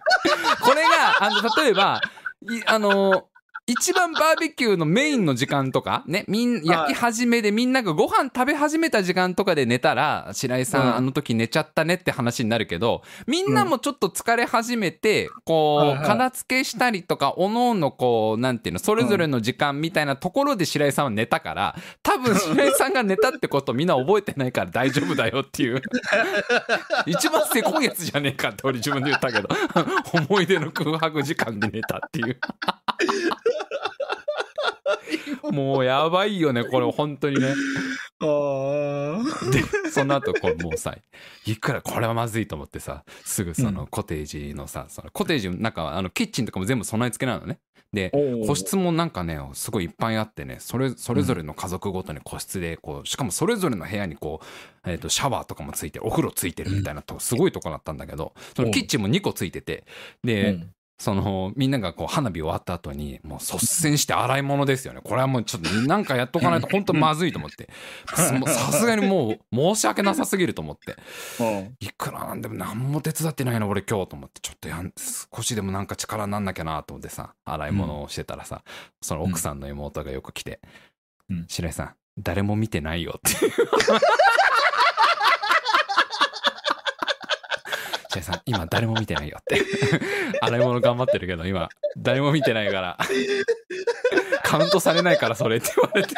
これがあの例えばいあの一番バーベキューのメインの時間とかねみん焼き始めでみんながご飯食べ始めた時間とかで寝たら白井さん、
うん
あの時寝ちゃったねって話になるけどみんなもちょっと疲れ始めてこう片付けしたりとかおのおのこうなんていうのそれぞれの時間みたいなところで白井さんは寝たから多分白井さんが寝たってことみんな覚えてないから大丈夫だよっていう。一番せこいやつじゃねえかって俺自分で言ったけど思い出の空白時間で寝たっていう もうやばいよねこれ本当にね。でその後こうもうさいくらこれはまずいと思ってさすぐそのコテージのさそのコテージの中あのキッチンとかも全部備え付けなのね。で個室もなんかねすごいいっぱいあってねそれそれぞれの家族ごとに個室でこうしかもそれぞれの部屋にこう、えー、とシャワーとかもついてるお風呂ついてるみたいなとこすごいとこだったんだけどそのキッチンも2個ついててで、
うん
そのみんながこう花火終わった後にもう率先して洗い物ですよね。これはもうちょっとなんかやっとかないと本当まずいと思って。さすがにもう申し訳なさすぎると思って。
うん。
いくらなんでも何も手伝ってないの俺今日と思って。ちょっとやん少しでもなんか力になんなきゃなと思ってさ洗い物をしてたらさ、その奥さんの妹がよく来て「
うん。
白井さん誰も見てないよ」って。白井さん今誰も見てないよって。洗い物頑張ってるけど今誰も見てないから。カウントされないからそれって言われて。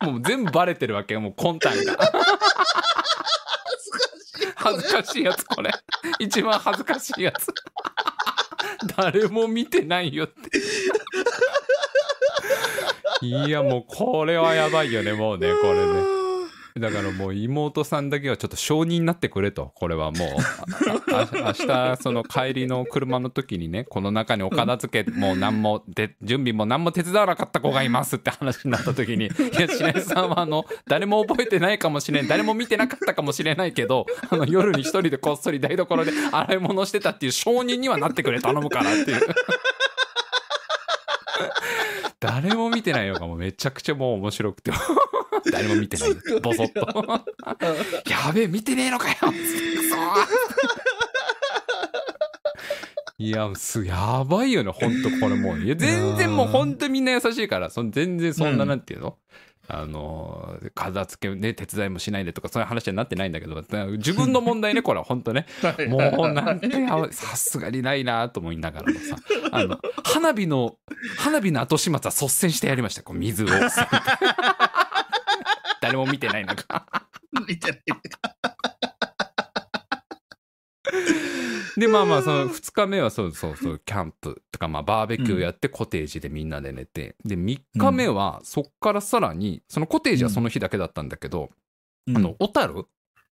もう全部バレてるわけよもう魂胆が。恥ずかしいやつこれ。一番恥ずかしいやつ。誰も見てないよって。いやもうこれはやばいよねもうねこれねだからもう妹さんだけはちょっと承認になってくれと。これはもう明日その帰りの車の時にねこの中にお片付けもう何もで準備も何も手伝わなかった子がいますって話になった時に「いや白井さんはあの誰も覚えてないかもしれん誰も見てなかったかもしれないけどあの夜に一人でこっそり台所で洗い物をしてたっていう承認にはなってくれ頼むから」っていう。誰も見てないのがもうめちゃくちゃもう面白くて 誰も見てないボソッと。やべえ見てねえのかよ。いやすやばいよね。ほんとこれもう。いや全然もうほんとみんな優しいからその全然そんな
うん。
なんていうの、あの片付けね手伝いもしないでとかそういう話になってないんだけど自分の問題ねこれは。本当ね。もうなんてさすがにないなと思いながらもさ。あの花火の花火の後始末は率先してやりました。こう水を誰も見てない中
見てない
でまあまあその2日目はそうそうそうキャンプとかまあバーベキューやってコテージでみんなで寝てで3日目はそっからさらにそのコテージはその日だけだったんだけどあの、小樽？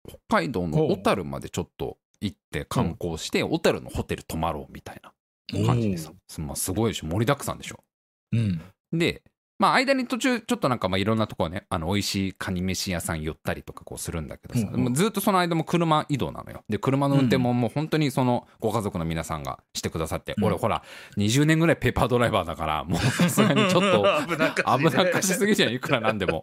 北海道の小樽までちょっと行って観光して、小樽のホテル泊まろうみたいな感じでさ、まあ、すごいでしょ、盛りだくさんでしょ。
うん。
で、まあ、間に途中、ちょっとなんか、まあ、いろんなところね、あの、美味しいカニ飯屋さん寄ったりとかこうするんだけどさ、
うんうん。
もうずっとその間も車移動なのよ。で、車の運転ももう本当にその、ご家族の皆さんがしてくださって、
うん。
俺ほら、20年ぐらいペーパードライバーだから、もう さすがにちょっと、
危なっかしいね
危なっかしすぎじゃんいくらなんでも。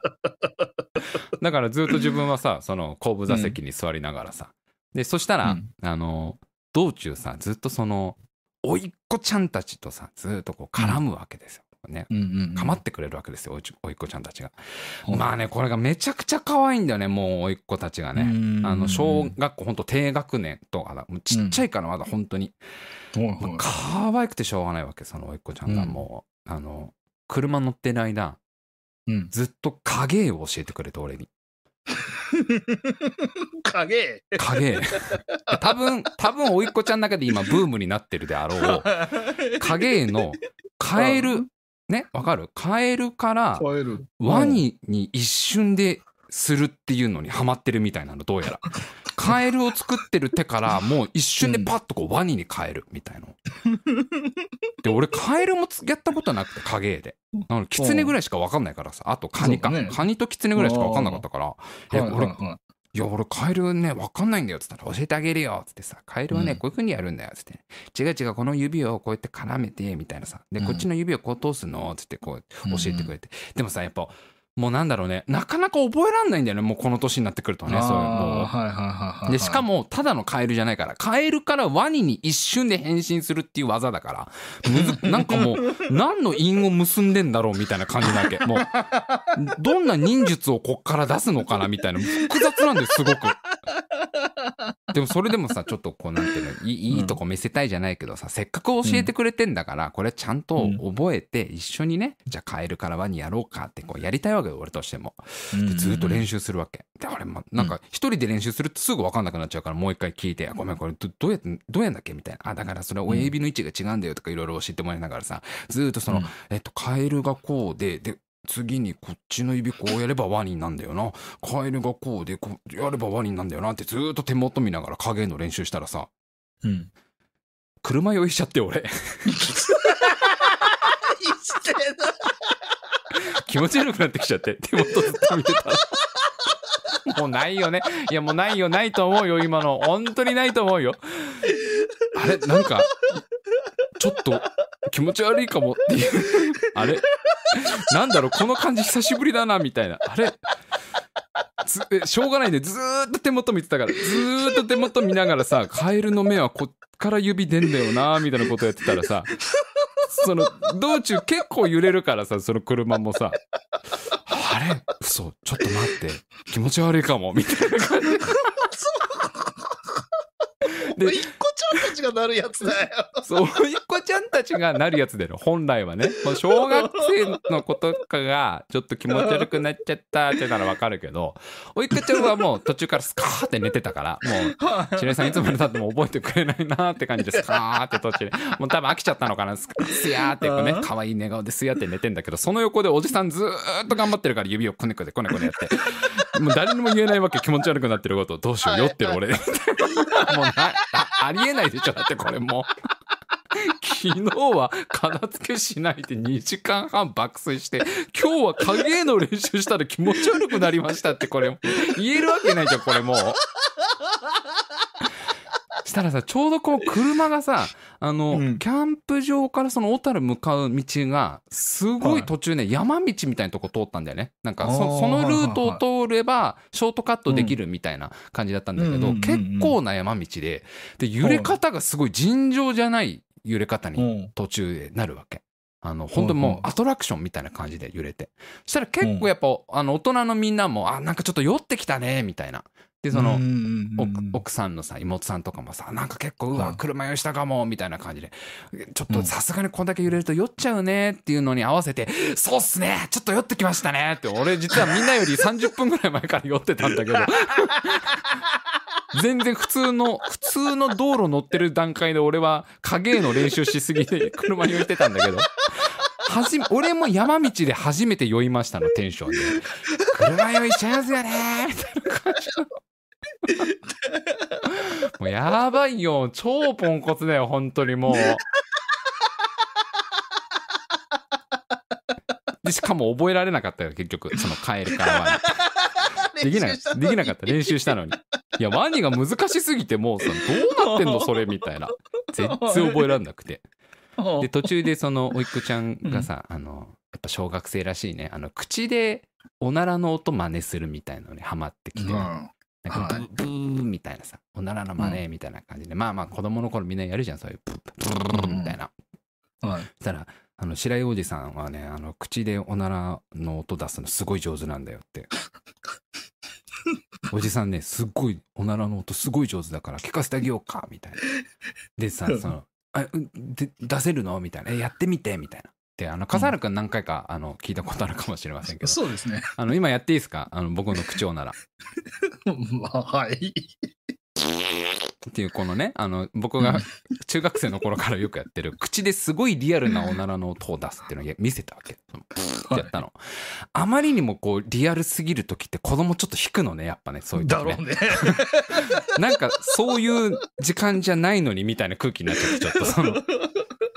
だからずっと自分はさその後部座席に座りながらさ、でそしたら、
うん。
あの道中さずっとその甥っ子ちゃんたちとさずっとこう絡むわけですよ、ね
うんうんうん。
構ってくれるわけですよおいっ子ちゃんたちが、
う。ん
まあねこれがめちゃくちゃ可愛いんだよねもう甥っ子たちがね、
うん
あの小学校ほんと低学年とかだもうちっちゃいからまだ本当に、う可愛くてしょうがないわけその甥っ子ちゃんが。
うん。
もう、あの車乗ってる間
うん。
ずっと影絵を教えてくれて俺に。
影？
影。絵多分多分甥っ子ちゃんの中で今ブームになってるであろう。影絵のカエルねわかる？カエルから。ワニに一瞬でするっていうのにハマってるみたいなのどうやら。カエルを作ってる手からもう一瞬でパッとこうワニに変えるみたいなで俺カエルもつやったことなくて影絵で。なのでキツネぐらいしか分かんないからさ。あとカニか、
ね。
カニとキツネぐらいしか分かんなかったから。え俺
はい
や、俺、カエルね、わかんないんだよ、つったら、教えてあげるよ、つってさ、カエルはね、
うん
こういう風にやるんだよ、つって。違う違う、この指をこうやって絡めて、みたいなさ。で、
うん
こっちの指をこう通すの、つって、こう、教えてくれて。でもさ、やっぱ、もうなんだろうね、なかなか覚えらんないんだよね、もうこの年になってくるとね、そういう、も
あーはい。
で、しかも、ただのカエルじゃないから、カエルからワニに一瞬で変身するっていう技だから、むず、なんかもう、何の因を結んでんだろうみたいな感じなわけ。もう、どんな忍術をこっから出すのかなみたいな、複雑なんです、すごく。でもそれでもさちょっとこうなんていうのいいいいとこ見せたいじゃないけどさ、せっかく教えてくれてんだから、これちゃんと覚えて一緒にね、じゃあカエルからワニやろうかってこうやりたいわけよ俺としても。でずっと練習するわけ。で俺もなんか一人で練習するとすぐ分かんなくなっちゃうからもう一回聞いて「あごめんこれどどうやってどうやんだっけ?」みたいな「あだからそれは親指の位置が違うんだよ」とかいろいろ教えてもらいながらさずっとその、
うん。
えっとカエルがこうでで次にこっちの指こうやればワニなんだよな。カエルがこうでこうやればワニなんだよなってずーっと手元見ながら影の練習したらさ。
うん。
車酔いしちゃって俺。気持ち悪くなってきちゃって。手元ずっと見てた。らもうないよね。いやもうないよないと思うよ今の。本当にないと思うよ。あれなんかちょっと気持ち悪いかもっていう。あれ？なんだろうこの感じ久しぶりだなみたいな。あれ？しょうがないんでずーっと手元見てたから。ずーっと手元見ながらさカエルの目はこっから指出んだよなみたいなことやってたらさその道中結構揺れるからさその車もさ。あれ？嘘ちょっと待って。気持ち悪いかもみたいな感じ で
一個ちゃんたちがなるやつだよ。
そういう子ちゃんたちがなるやつだよ本来はね。もう小学生の子とかがちょっと気持ち悪くなっちゃったってならわかるけどおいっ子ちゃんはもう途中からスカーって寝てたからもう白井さんいつまでたっても覚えてくれないなって感じでスカーって途中でもう多分飽きちゃったのかなスヤーってこうね可愛い寝顔でスヤーって寝てんだけどその横でおじさんずーっと頑張ってるから指をこねこねこねこねやってもう誰にも言えないわけ気持ち悪くなってることをどうしよう酔ってる俺 もうなあありえないでしょだってこれもう。昨日は片付けしないで2時間半爆睡して今日は影絵の練習したら気持ち悪くなりましたってこれ言えるわけないじゃんこれもう。したらさちょうどこう車がさあの、
うん。
キャンプ場からその小樽向かう道がすごい途中ね、山道みたいなとこ通ったんだよね。なんかそそのルートを通ればショートカットできるみたいな感じだったんだけど、結構な山道でで揺れ方がすごい尋常じゃない揺れ方に
うん。
途中でなるわけ。あの本当にもうアトラクションみたいな感じで揺れて。そしたら結構やっぱ、あの大人のみんなもあなんかちょっと酔ってきたねみたいなでその、奥奥さんのさ妹さんとかもさなんか結構うわ
はい。
車酔いしたかもみたいな感じで。ちょっ
うん。
とさすがにこんだけ揺れると酔っちゃうねっていうのに合わせて「そうっすねちょっと酔ってきましたね」って俺実はみんなより30分ぐらい前から酔ってたんだけど。全然普通の普通の道路乗ってる段階で俺は影絵の練習しすぎて車に酔ってたんだけど。はじめ俺も山道で初めて酔いましたのテンションで「車酔いしちゃいますよね」みたいいな感じのもうやばいよ。超ポンコツだよ、本当にもう。で、しかも覚えられなかったよ、結局。その帰るからは。できなかった。できなかった。練習したのに。いや、ワニが難しすぎてもうさ、どうなってんの それみたいな。全然覚えらんなくて。で、途中でその、おいっ子ちゃんがさ、あの、やっぱ小学生らしいね。あの、口でおならの音真似するみたいのにハマってきて、なんかブーブーみたいなさ、おならの真似みたいな感じで、まあまあ子供の頃みんなやるじゃん、そういうブーブーみたいな。
はい。
そしたら、あの、白井おじさんはね、あの、口でおならの音出すのすごい上手なんだよって。おじさんね、すっごい、おならの音すごい上手だから聞かせてあげようか、みたいな。でさ、その、あ、うんで出せるのみたいな。え、やってみて、みたいな。で、あの、笠原くん何回か、あの、聞いたことあるかもしれませんけど、
そうですね。
あの、今やっていいですか？あの、僕の口調なら。
まあ、はい。
っていうこのねあの僕が中学生の頃からよくやってる口ですごいリアルなおならの音を出すっていうのを見せたわけってやったの、あまりにもこうリアルすぎる時って子供ちょっと引くのねやっぱねそういう時ね
だろうね。
なんかそういう時間じゃないのにみたいな空気になっちゃってちょっとその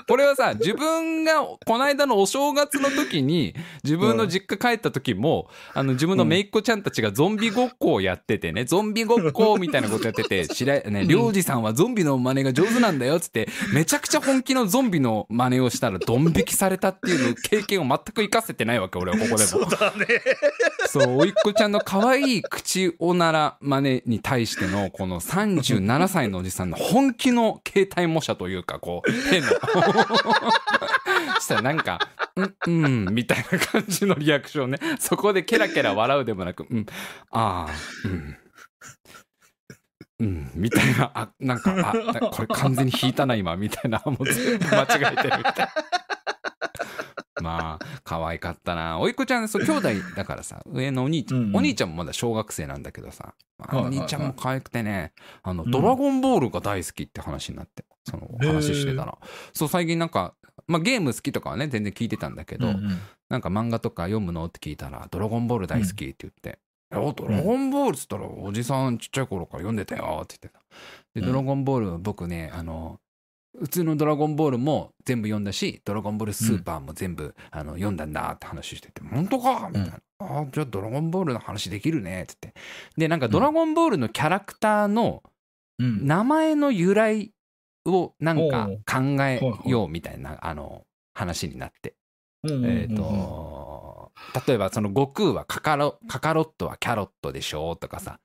これはさ自分がこの間のお正月の時に自分の実家帰った時も、あの自分の姪っ子ちゃんたちがゾンビごっこをやっててねゾンビごっこみたいなことやってて白井ね良二さんはゾンビの真似が上手なんだよっつってめちゃくちゃ本気のゾンビの真似をしたらドン引きされたっていう経験を全く活かせてないわけ俺はここでも
そう。だね。
そう、おいっ子ちゃんの可愛い口おなら真似に対しての、この37歳のおじさんの本気の携帯模写というか、こう、変な。したらなんか、うん、うん、みたいな感じのリアクションね。そこでケラケラ笑うでもなく、うん、ああ、うん。うん、みたいな、あ、なんか、あ、これ完全に引いたな、今、みたいな、もう全部間違えてるみたいな。まあ、可愛かったな。おいっ子ちゃん、そう、兄弟だからさ、上のお兄ちゃん、
うんうん
お兄ちゃんもまだ小学生なんだけどさ、お兄ちゃんも可愛くてね、あの、
うん
ドラゴンボールが大好きって話になって、その話してたら、そう、最近なんか、まあゲーム好きとかはね、全然聞いてたんだけど、
うん
なんか漫画とか読むのって聞いたら、ドラゴンボール大好きって言って、おドラゴンボールっつったら、おじさんちっちゃい頃から読んでたよって言ってた。で、
うん
ドラゴンボール、僕ね、あの、普通のドラゴンボールも全部読んだし、ドラゴンボールスーパーも全部、あの読んだんだって話してて、本当かみたいな。ああ、じゃあドラゴンボールの話できるねって言って。で、なんかドラゴンボールのキャラクターの
うん。
名前の由来をなんか考えようみたいな、あの、話になって。
うん
えっ、と、例えばその悟空はカカロカカロットはキャロットでしょとかさ、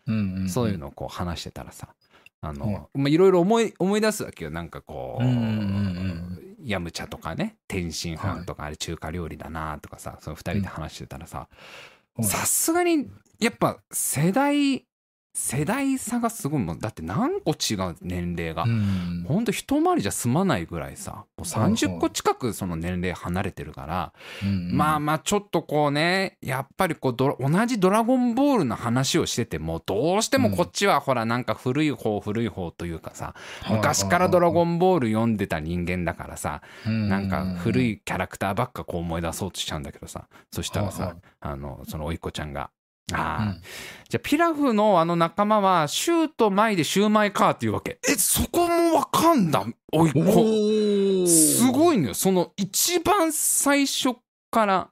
そういうのをこう話してたらさ、あ
うん
の、まあ、いろいろ思い、思い出すわけよ。なんかこう、ヤムチャとかね、天津飯とかあれ中華料理だなとかさ、その二人で話してたらさ、
うん
さすがに、やっぱ世代、世代差がすごいもん。だって何個違う年齢が。
うん。
ほんと一回りじゃ済まないぐらいさ、もう30個近くその年齢離れてるから、
うん
まあまあちょっとこうねやっぱりこう同じ「ドラゴンボール」の話をしててもどうしてもこっちはほらなんか古い方古い方というかさ昔から「ドラゴンボール」読んでた人間だからさなんか古いキャラクターばっかこう思い出そうとしちゃうんだけどさそしたらさあのそのおいっ子ちゃんが「あじゃあピラフのあの仲間はシューとマイでシューマイか」っていうわけ。えそこもわかんだおいっ子。すご
い
いのよ。その一番最初から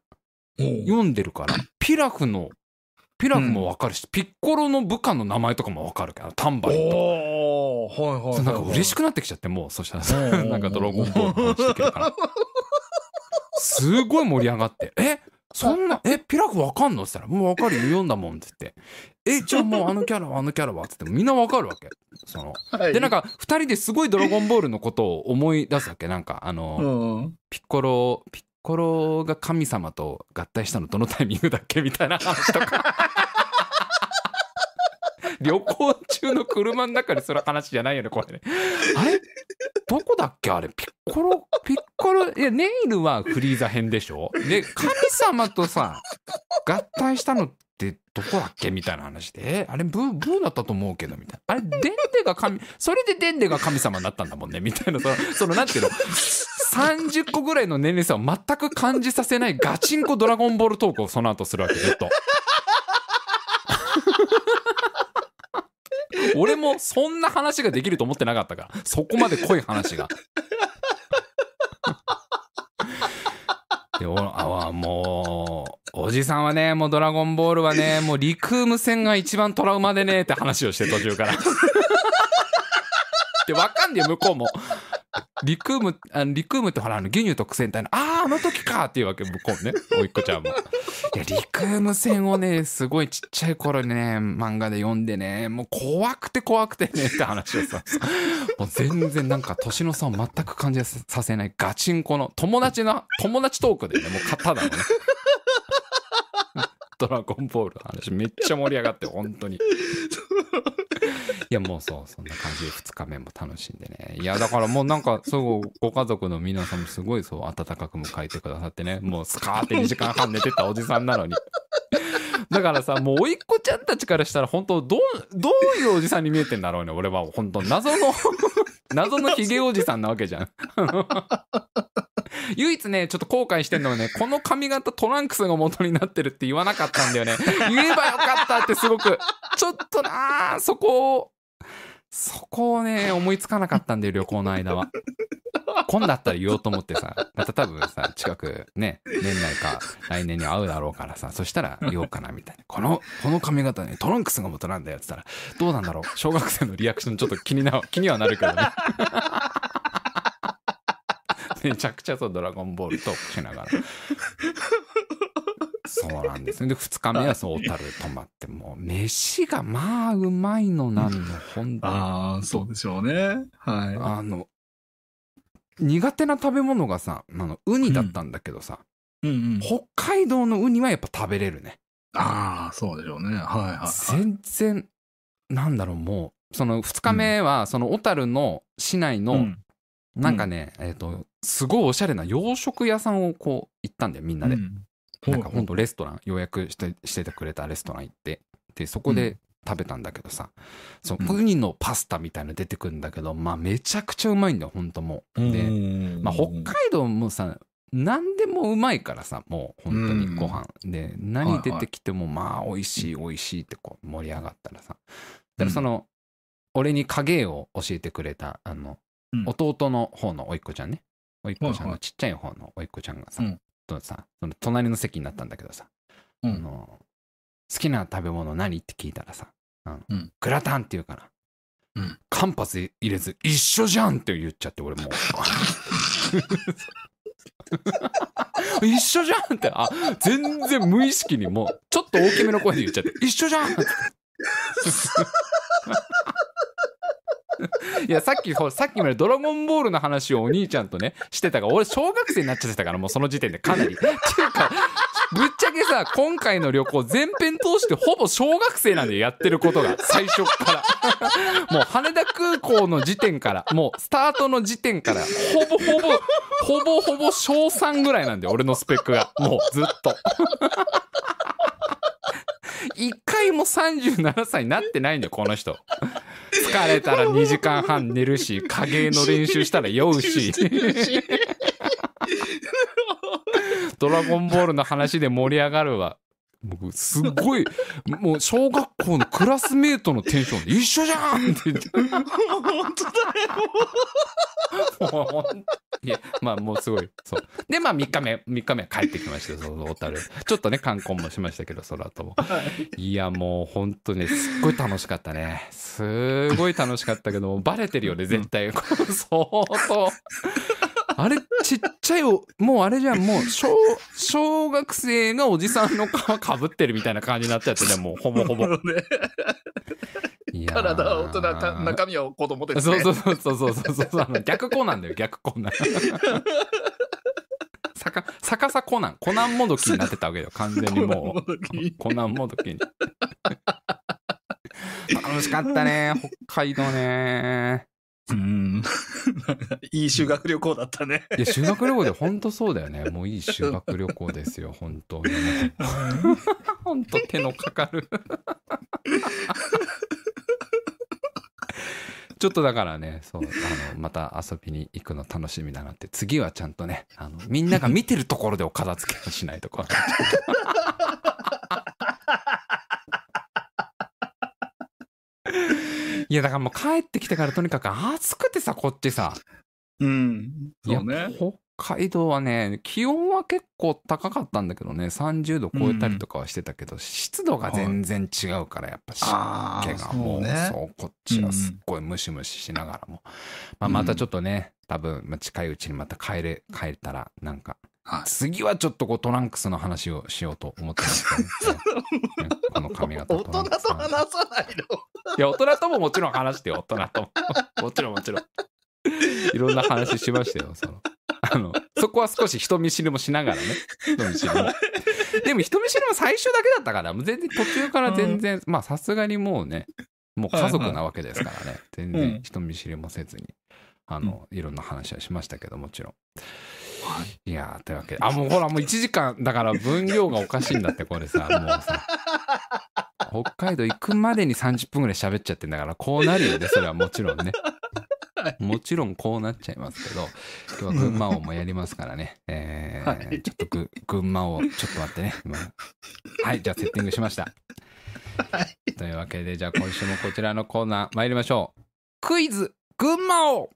読んでるから。ピラフのピラフもわかるし、ピッコロの部下の名前とかもわかるからタンバリンとか。
おー。はいはいはい
なんか嬉しくなってきちゃってもうそしたら。なんかドラゴンボールの話できるから。すごい盛り上がって「えそんなえピラフわかんの?」っつったら「もうわかるよ。読んだもん」って言って「えじゃあもうあのキャラはあのキャラは」っつってみんなわかるわけ。その
はい。
でなんか2人ですごいドラゴンボールのことを思い出すわけ。なんかあの、
うん。
ピッコロ、ピッコロが神様と合体したのどのタイミングだっけ？みたいな話とか。旅行中の車の中でそれ話じゃないよね、これね。あれ？どこだっけ？あれ、ピッコロ、ピッコロ、いや、ネイルはフリーザ編でしょ？で、神様とさ、合体したのってどこだっけ？みたいな話で、あれブー、ブーだったと思うけど、みたいな。あれ、デンデが神、それでデンデが神様になったんだもんね、みたいな、その、そのなんていうの、30個ぐらいの年齢差を全く感じさせないガチンコドラゴンボールトークをその後するわけ、ずっと。俺もそんな話ができると思ってなかったから。そこまで濃い話が。で、おあもう、おじさんはね、もうドラゴンボールはね、もうリクーム戦が一番トラウマでねって話をして途中から。で、分かんねえ、向こうも。リクーム、あのリクームってほら、あの、牛乳特戦隊の、ああ、あの時かっていうわけ、向こうね。おいっ子ちゃんも。いや、リクーム戦をね、すごいちっちゃい頃にね、漫画で読んでね、もう怖くて怖くてねって話をさ、もう全然なんか年の差を全く感じさせないガチンコの友達の、友達トークでね、もう型だのね。ドラゴンボールの話めっちゃ盛り上がって、本当に。いやもうそうそんな感じで2日目も楽しんでね。いやだからもうなんかそうご家族の皆さんもすごいそう温かく迎えてくださってね。もうスカーって2時間半寝てたおじさんなのに。だからさもう甥っ子ちゃんたちからしたら本当どうどういうおじさんに見えてんだろうね俺は。本当謎の 謎のヒゲおじさんなわけじゃん。唯一ね、ちょっと後悔してんのはね、この髪型トランクスが元になってるって言わなかったんだよね。言えばよかったってすごく、ちょっとなあそこを、そこをね、思いつかなかったんだよ、旅行の間は。今度だったら言おうと思ってさ、また多分さ、近くね、年内か来年に会うだろうからさ、そしたら言おうかなみたいな。この、この髪型ね、トランクスが元なんだよって言ったら、どうなんだろう？小学生のリアクションちょっと気にな、気にはなるけどね。めちゃくちゃそう、ドラゴンボールトークしながら。そうなんですね。で、2日目はそう、小樽泊まって、もう、飯がまあ、うまいのなんの、ほんと
ああ、そうでしょうね。は
あの、苦手な食べ物がさ、あの、ウニだったんだけどさ、
い。うんうん。
北海道のウニはやっぱ食べれるね。
ああ、そうでしょうね。はいはいはい。
全然、なんだろう、もう、その2日目は、その小樽の市内の、
うん
なんかね、えっ、と、すごいおしゃれな洋食屋さんをこう行ったんだよ、みんなで。
うん。
なんかほんとレストラン、予約してしててくれたレストラン行って、で、そこで食べたんだけどさ、そう
うん。
ウニのパスタみたいなの出てくるんだけど、まあめちゃくちゃうまいんだよ、ほんとも。う。で、
うん
まあ北海道もさ、何でもうまいからさ、もう本当にご飯。で、何出てきてもまあ美味しい美味しいってこう盛り上がったらさ。だからその、俺に影絵を教えてくれた、あの、
うん。
弟の方の甥っ子ちゃんね。甥っ子ちゃんのちっちゃい方の甥っ子ちゃんがさ、
うん。
とさ、その隣の席になったんだけどさ、
うん。
あの、好きな食べ物何？って聞いたらさ、うん
うん。
グラタンって言うから、
うん。
間髪入れず一緒じゃんって言っちゃって俺もう。一緒じゃんって。あ全然無意識にもうちょっと大きめの声で言っちゃって一緒じゃんいやさっきさっきまで「ドラゴンボール」の話をお兄ちゃんとねしてたから俺小学生になっちゃってたからもうその時点でかなり。っていうかぶっちゃけさ今回の旅行全編通してほぼ小学生なんでやってることが最初からもう羽田空港の時点からもうスタートの時点からほぼほぼほぼほぼ小3ぐらいなんで俺のスペックがもうずっと。一回も37歳になってないんだよこの人。疲れたら2時間半寝るし影絵の練習したら酔うし。ドラゴンボールの話で盛り上がるわ僕すっごい もう小学校のクラスメートのテンションで一緒じゃんって言って。
本当だよ。
もういやまあもうすごいそう。でまあ3日目3日目は帰ってきましたよそうそう小樽。ちょっとね観光もしましたけどその後もい。やもう本当ねすっごい楽しかったね。すごい楽しかったけどバレてるよね絶対。相当あれちっちゃいおもうあれじゃん。もう小小学生がおじさんの皮かぶってるみたいな感じになっちゃってね もうほぼほぼ。
ね。体は大人か、中身は子供ですね。
そうそうそうそうそうそう。そう逆コナンだよ 逆コナン。逆逆さコナン。コナンもどきになってたわけよ。完全にもう。コナンもどきに。楽しかったね北海道ね
うん。いい修学旅行だったね。
いや修学旅行で本当そうだよね。もういい修学旅行ですよ本当に本当手のかかる。ちょっとだからねそうあのまた遊びに行くの楽しみだなって。次はちゃんとねあのみんなが見てるところでお片付けをしないとこいやだからもう帰ってきてからとにかく暑くてさこっちさ。
うん。そうね。
北海道はね気温は結構高かったんだけどね。30度超えたりとかはしてたけど、湿度が全然違うからやっぱ湿
あ
気がもうそうこっちはすっごいムシムシしながらも、まあ、またちょっとね多分まあ近いうちにまた帰れ帰れたらなんか
はい。
次はちょっとこうトランクスの話をしようと思ってますね。この髪型
大人と話さないの。
いや大人とももちろん話してよ大人とも。もちろんもちろん。いろんな話しましたよその。あのそこは少し人見知りもしながらね。人見知りも。でも人見知りも最初だけだったからもう全然途中から全然、まあさすがにもうねもう家族なわけですからね、全然人見知りもせずにあの、いろんな話はしましたけどもちろんいやーというわけで。あもうほらもう1時間だから分量がおかしいんだってこれさもうさ。北海道行くまでに30分ぐらい喋っちゃってんだからこうなるよねそれはもちろんね。もちろんこうなっちゃいますけど今日は群馬王もやりますからね、えー
はい。
ちょっとぐ群馬王ちょっと待ってね。今。はいじゃあセッティングしました、というわけでじゃあ今週もこちらのコーナー参りましょう。クイズ群馬王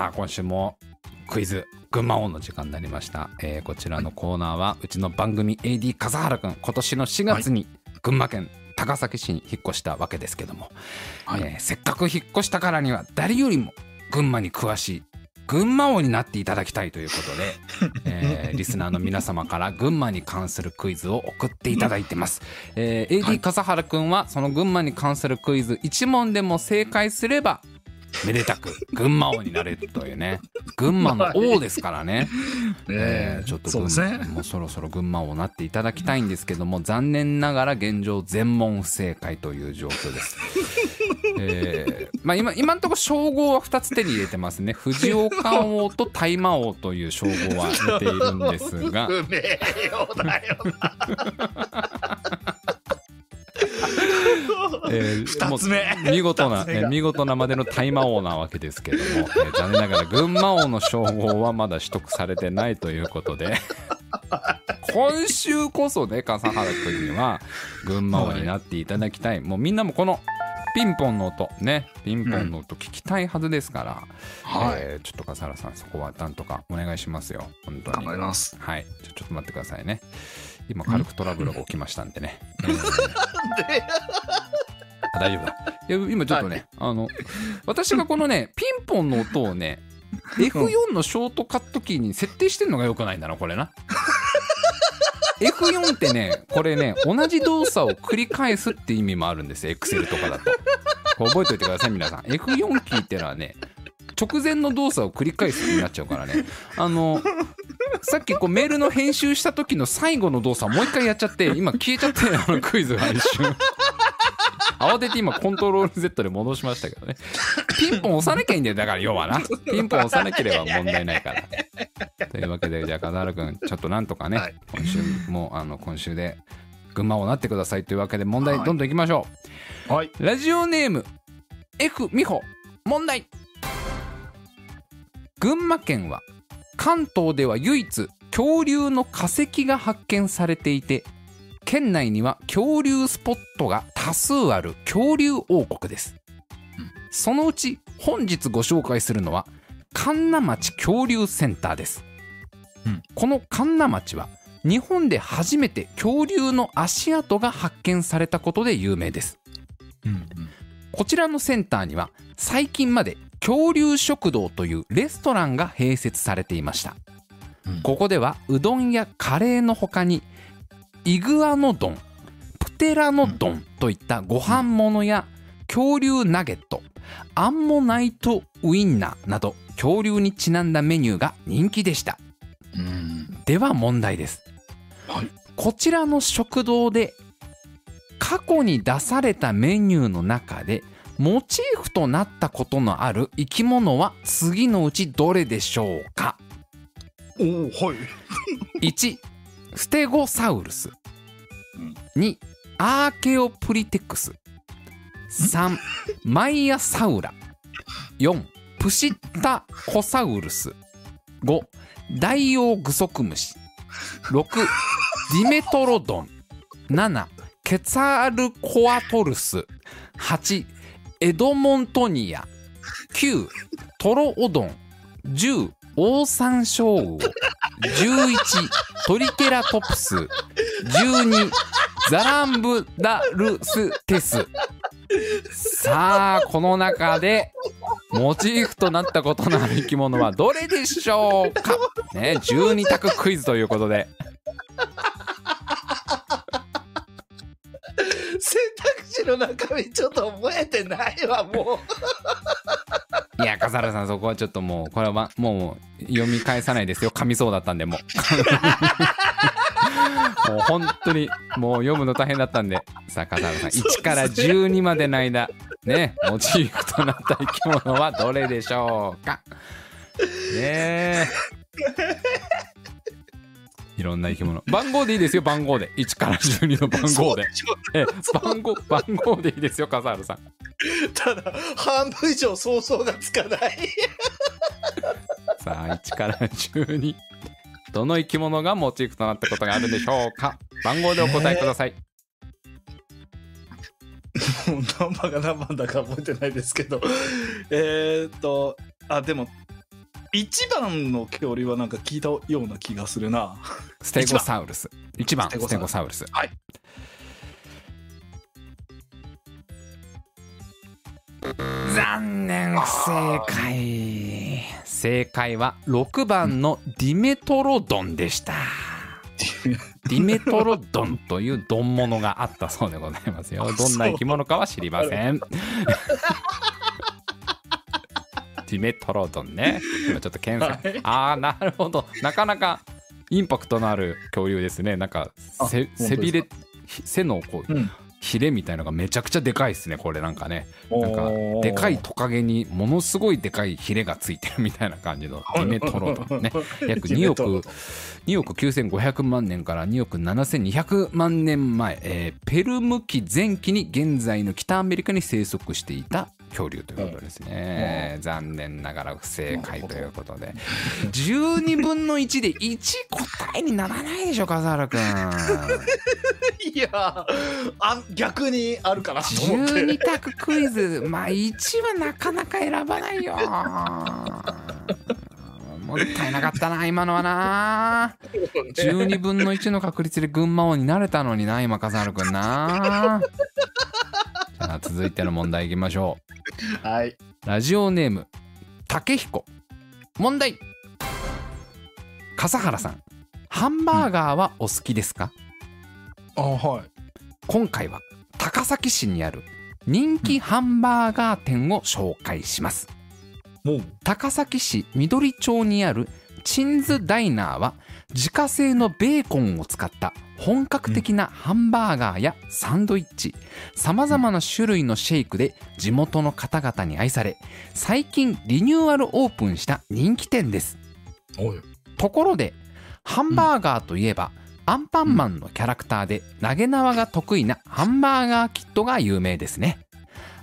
さあ今週もクイズ群馬王の時間になりました、えーこちらのコーナーはうちの番組 AD 笠原くん今年の4月に群馬県高崎市に引っ越したわけですけども、
はい。
えーせっかく引っ越したからには誰よりも群馬に詳しい群馬王になっていただきたいということで、えーリスナーの皆様から群馬に関するクイズを送っていただいてます、えー AD 笠原くんはその群馬に関するクイズ1問でも正解すればめでたく群馬王になれるというね。群馬の王ですからね、えーちょっと群
そうですね。
もうそろそろ群馬王になっていただきたいんですけども残念ながら現状全問不正解という状況です。えーまあ、今今のところ称号は2つ手に入れてますね。藤岡王と大魔王という称号は得ているんですが。
不だよ
えー
二つ目。
もう見事な、
二つ目が。
えー見事なまでの大魔王なわけですけども、えー残念ながら群馬王の称号はまだ取得されてないということで。今週こそね笠原君には群馬王になっていただきたい、もうみんなもこのピンポンの音ねピンポンの音聞きたいはずですから、
はい。
えーちょっと笠原さんそこはなんとかお願いしますよ。本当に。
頑張ります。
はい。ちょっと待ってくださいね今軽くトラブルが起きましたんでね、えーあ大丈夫だ。いや今ちょっとね、あの私がこのねピンポンの音をね F4 のショートカットキーに設定してんのがよくないんだなこれな。F4 ってねこれね同じ動作を繰り返すって意味もあるんですよ。Excel とかだと。覚えておいてください皆さん。F4 キーってのはね直前の動作を繰り返すってになっちゃうからね。あのさっきこうメールの編集した時の最後の動作をもう一回やっちゃって今消えちゃってあのクイズが一瞬慌てて今コントロール Z で戻しましたけどね。ピンポン押さなきゃいいんだよ。だから要はな。ピンポン押さなければ問題ないから。というわけでじゃあ笠原君ちょっとなんとかね、
はい。
今週もあの今週で群馬をなってくださいというわけで問題
はい。
どんどんいきましょう、
はい。
ラジオネーム F 美穂。問題群馬県は関東では唯一恐竜の化石が発見されていて県内には恐竜スポットが多数ある恐竜王国です、
うん
そのうち本日ご紹介するのは神奈町恐竜センターです、
うん。
この神奈町は日本で初めて恐竜の足跡が発見されたことで有名です。
うん。
こちらのセンターには最近まで恐竜食堂というレストランが併設されていました、
うん。
ここではうどんやカレーの他にイグアノ丼プテラノ丼といったご飯物や恐竜ナゲットアンモナイトウインナーなど恐竜にちなんだメニューが人気でした。
うん。
では問題です、
はい。
こちらの食堂で過去に出されたメニューの中でモチーフとなったことのある生き物は次のうちどれでしょうか？
おお、はい。
1ステゴサウルス。
うん
2アーケオプリテクス。3マイアサウラ。4プシッタコサウルス。5ダイオウグソクムシ。6ディメトロドン。7ケツァールコアトルス。8エドモントニア9トロオドン10オオサンショウウオ11トリケラトプス12ザランブダルステス。さあこの中でモチーフとなったことのある生き物はどれでしょうか？ね12択クイズということで。
選択肢の中身ちょっと覚えてないわも
いや笠原さんそこはちょっともうこれはもう読み返さないですよ。噛みそうだったんでもう。もう本当にもう読むの大変だったんで。さあ笠原さん
そうですね
1から12までの間ねモチーフとなった生き物はどれでしょうか？ねえいろんな生き物。番号でいいですよ番号で。1から12の番号で。ええ番号番号でいいですよ笠原さん。
ただ半分以上想像がつかない。
さあ1から12どの生き物がモチーフとなったことがあるでしょうか？番号でお答えください、
何番が何番だか覚えてないですけど。えーっとあでも1番の恐竜はなんか聞いたような気がするな。
ステゴサウルス。1番
ステゴ
ス。テゴサウルス。
はい。
残念不正解。正解は6番のディメトロドンでした。ディメトロドンという丼物があったそうでございますよ。どんな生き物かは知りません ディメトロドンね。今ちょっと検索、
はい。
ああなるほど。なかなかインパクトのある恐竜ですね。なんか背びれひ背のこう
うん。
ヒレみたいのがめちゃくちゃでかいですねこれなんかね。なんかでかいトカゲにものすごいでかいヒレがついてるみたいな感じのディメトロドンね。約2億2億9500万年から2億7200万年前、えーペルム紀前期に現在の北アメリカに生息していた恐竜ということですね、残念ながら不正解ということで。12分の1で1答えにならないでしょ笠原くん
いやあ逆にあるかなと思って。
12択クイズ。まあ1はなかなか選ばないよ。もったいなかったな今のはな。12分の1の確率で群馬王になれたのにな今笠原くんなじゃあ続いての問題いきましょ
はい。
うラジオネーム竹彦。問題。笠原さん。ハンバーガーはお好きですか、
あ、はい。
今回は高崎市にある人気ハンバーガー店を紹介します。
もう。
高崎市緑町にあるチンズダイナーは自家製のベーコンを使った本格的なハンバーガーやサンドイッチ。さまざまな種類のシェイクで地元の方々に愛され最近リニューアルオープンした人気店です。ところでハンバーガーといえば、アンパンマンのキャラクターで投げ縄が得意なハンバーガーキットが有名ですね。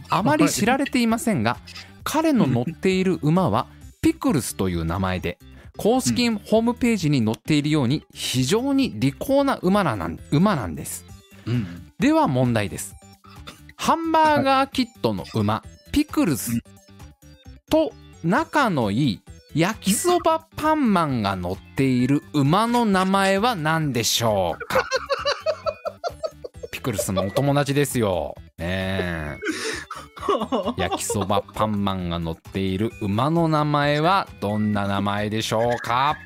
あまり知られていませんが彼の乗っている馬はピクルスという名前で公式ホームページに載っているように非常に利口な馬なん馬なんです。
うん。
では問題です。ハンバーガーキットの馬ピクルスと仲のいい焼きそばパンマンが乗っている馬の名前は何でしょうか？ピクルスのお友達ですよ。ねえ 焼きそばパンマンが乗っている馬の名前はどんな名前でしょうか？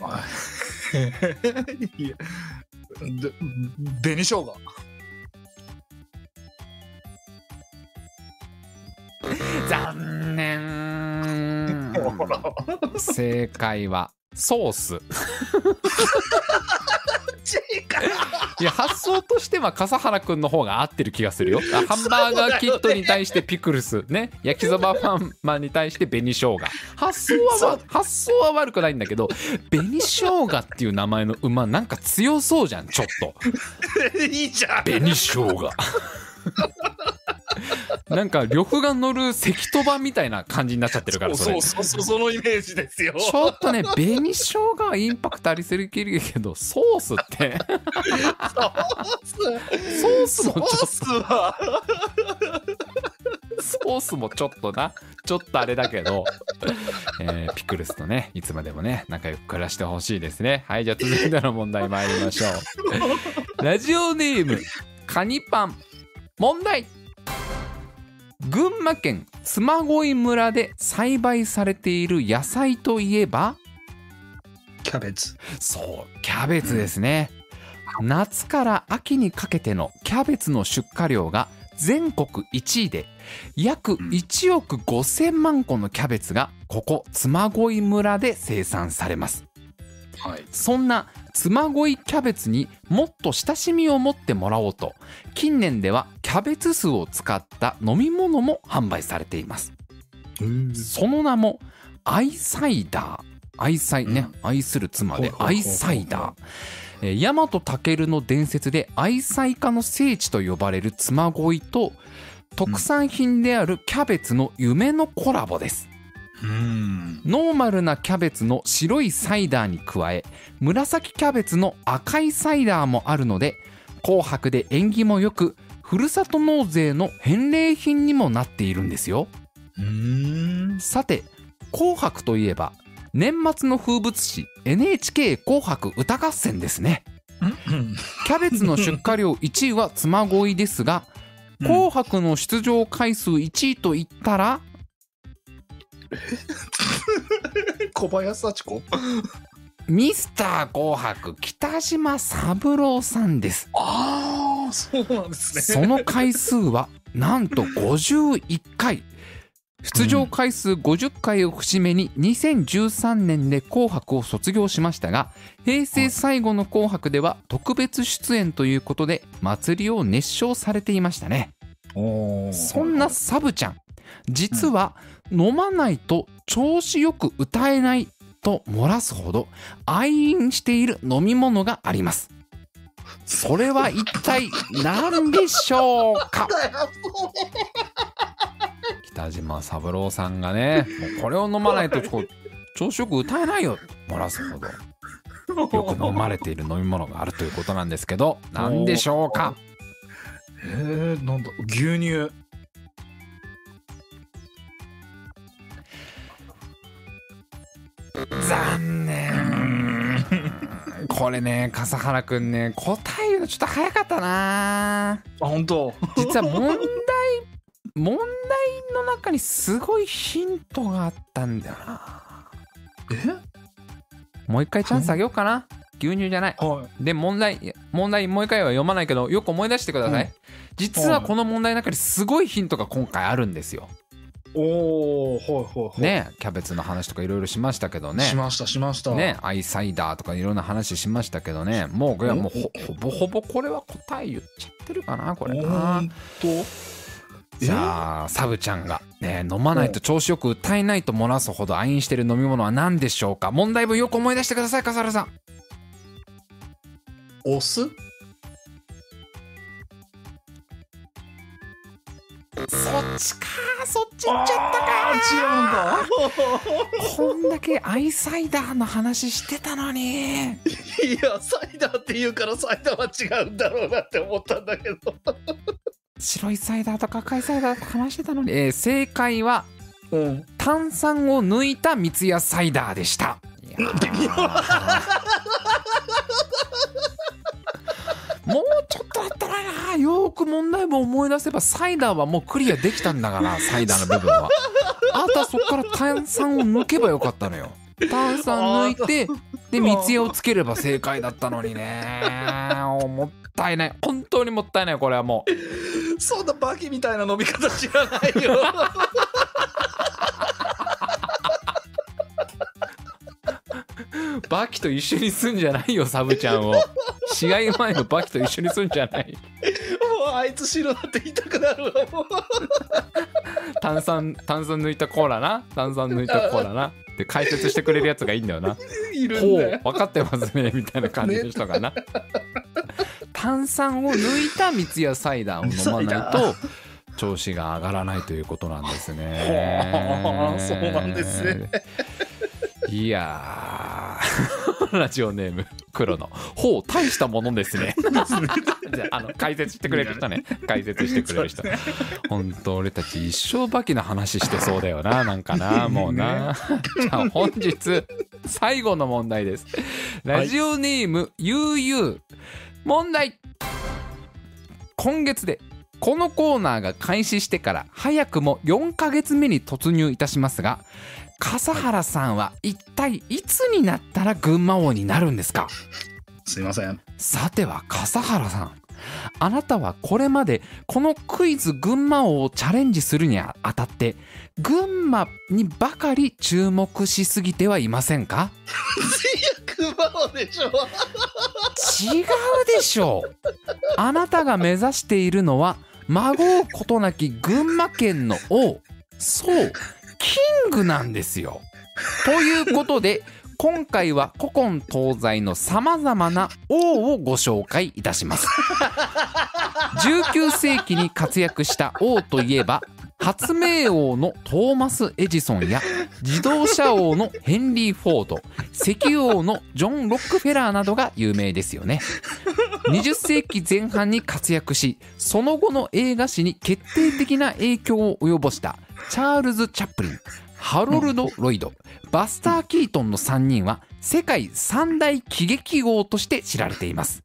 いや。で、紅生姜。
残念正解はソース。いや発想としては笠原くんの方が合ってる気がするよ。あハンバーガーキットに対してピクルス。ね。焼きそばパンマンに対して紅生姜。発想はわ発想は悪くないんだけど紅生姜っていう名前の馬なんか強そうじゃんちょっと。
いいじゃん。
紅生姜 なんか呂布が乗る関戸場みたいな感じになっちゃってるからそれ
そうそうそうそのイメージですよ。
ちょっとね紅生姜はインパクトありすぎるけどソースって。ソース？もちょっ
ソースは。
ソースもちょっとな。ちょっとあれだけど、えーピクルスとねいつまでもね仲良く暮らしてほしいですね。はいじゃあ続いての問題参りましょう。ラジオネームカニパン。問題群馬県嬬恋村で栽培されている野菜といえば？
キャベツ。
そうキャベツですね、夏から秋にかけてのキャベツの出荷量が全国1位で約1億5000万個のキャベツがここ嬬恋村で生産されます。
はい。
そんな嬬恋キャベツにもっと親しみを持ってもらおうと近年ではキャベツ酢を使った飲み物も販売されています。その名もアイサイダー。愛妻ね、愛する妻で愛サイダー。えー大和武の伝説で愛妻家の聖地と呼ばれる嬬恋と特産品であるキャベツの夢のコラボです。
うん
ノーマルなキャベツの白いサイダーに加え紫キャベツの赤いサイダーもあるので紅白で縁起もよくふるさと納税の返礼品にもなっているんですよ。
うん。
さて紅白といえば年末の風物詩 NHK 紅白歌合戦ですね。キャベツの出荷量1位は嬬恋ですが
うん。
紅白の出場回数1位といったら
小林幸子？
ミスター紅白北島三郎さんです。
ああそうなんですね。
その回数はなんと51回。出場回数50回を節目に2013年で紅白を卒業しましたが平成最後の紅白では特別出演ということで祭りを熱唱されていましたね。そんなサブちゃん実は飲まないと調子よく歌えないと漏らすほど愛飲している飲み物があります。それは一体何でしょうか？北島三郎さんがねもうこれを飲まないとこう調子よく歌えないよ漏らすほど。よく飲まれている飲み物があるということなんですけど何でしょうか？
えー、なんだ牛乳
残念。これね笠原くんね答え言うのちょっと早かったな。
あ本当？
実は問題問題の中にすごいヒントがあったんだよな。
え？
もう一回チャンスあげようかな。牛乳じゃない。
はい。
で問題問題もう一回は読まないけどよく思い出してください、
うん。
実はこの問題の中にすごいヒントが今回あるんですよ
おおはいはいはい。
ねキャベツの話とかいろいろしましたけどね。
しましたしました。
ねアイサイダーとかいろんな話しましたけどね。もういやもうほほぼほぼこれは答え言っちゃってるかなこれ。な
本当
じゃあサブちゃんが、ね、飲まないと調子よく歌えないと漏らすほど愛飲してる飲み物は何でしょうか？問題文よく思い出してください笠原さん。
お酢？
そっちかそっち行っちゃったか
あ
こんだけアイサイダーの話してたのに。
違うんだいやサイダーって言うからサイダーは違うんだろうなって思ったんだけど。
白いサイダーとか赤いサイダーとか話してたのに、えー正解は
うん。
炭酸を抜いた三ツ矢サイダーでした。いや ーもうちょっとだったらなよーく問題文思い出せばサイダーはもうクリアできたんだからサイダーの部分は。あとはそこから炭酸を抜けばよかったのよ。炭酸抜いてで三ツ矢をつければ正解だったのにね。もったいない。本当にもったいないこれはもう。
そんなバキみたいな飲み方知らないよ
バキと一緒にすんじゃないよサブちゃんを。試合前のバキと一緒にすんじゃない。
もうあいつ白だって言いたくなるわもう。
炭酸炭酸抜いたコーラな。炭酸抜いたコーラな。で解説してくれるやつがいいんだよな。い
るん
ほ
だよ。
う分かってますねみたいな感じの人がな、炭酸を抜いた三ツ矢サイダーを飲まないと調子が上がらないということなんですね。
はあそうなんですね
いやー。ラジオネーム黒の。ほう大したものですね。じゃああの解説してくれる人ね。解説してくれる人。本当俺たち一生バキの話してそうだよな。なんかな もうな。じゃあ本日最後の問題です。ラジオネームゆうゆう。問題。今月でこのコーナーが開始してから早くも4ヶ月目に突入いたしますが笠原さんは一体いつになったら群馬王になるんですか？
すいません。
さては笠原さんあなたはこれまでこのクイズ群馬王をチャレンジするにあたって群馬にばかり注目しすぎてはいませんか？
熊野でしょ。
違うでしょ。うあなたが目指しているのは孫うことなき群馬県の王。そうキングなんですよ。ということで今回は古今東西のさまざまな王をご紹介いたします。19世紀に活躍した王といえば発明王のトーマス・エジソンや自動車王のヘンリー・フォード石油王のジョン・ロックフェラーなどが有名ですよね。20世紀前半に活躍しその後の映画史に決定的な影響を及ぼしたチャールズ・チャップリンハロルド・ロイドバスター・キートンの3人は世界三大喜劇王として知られています。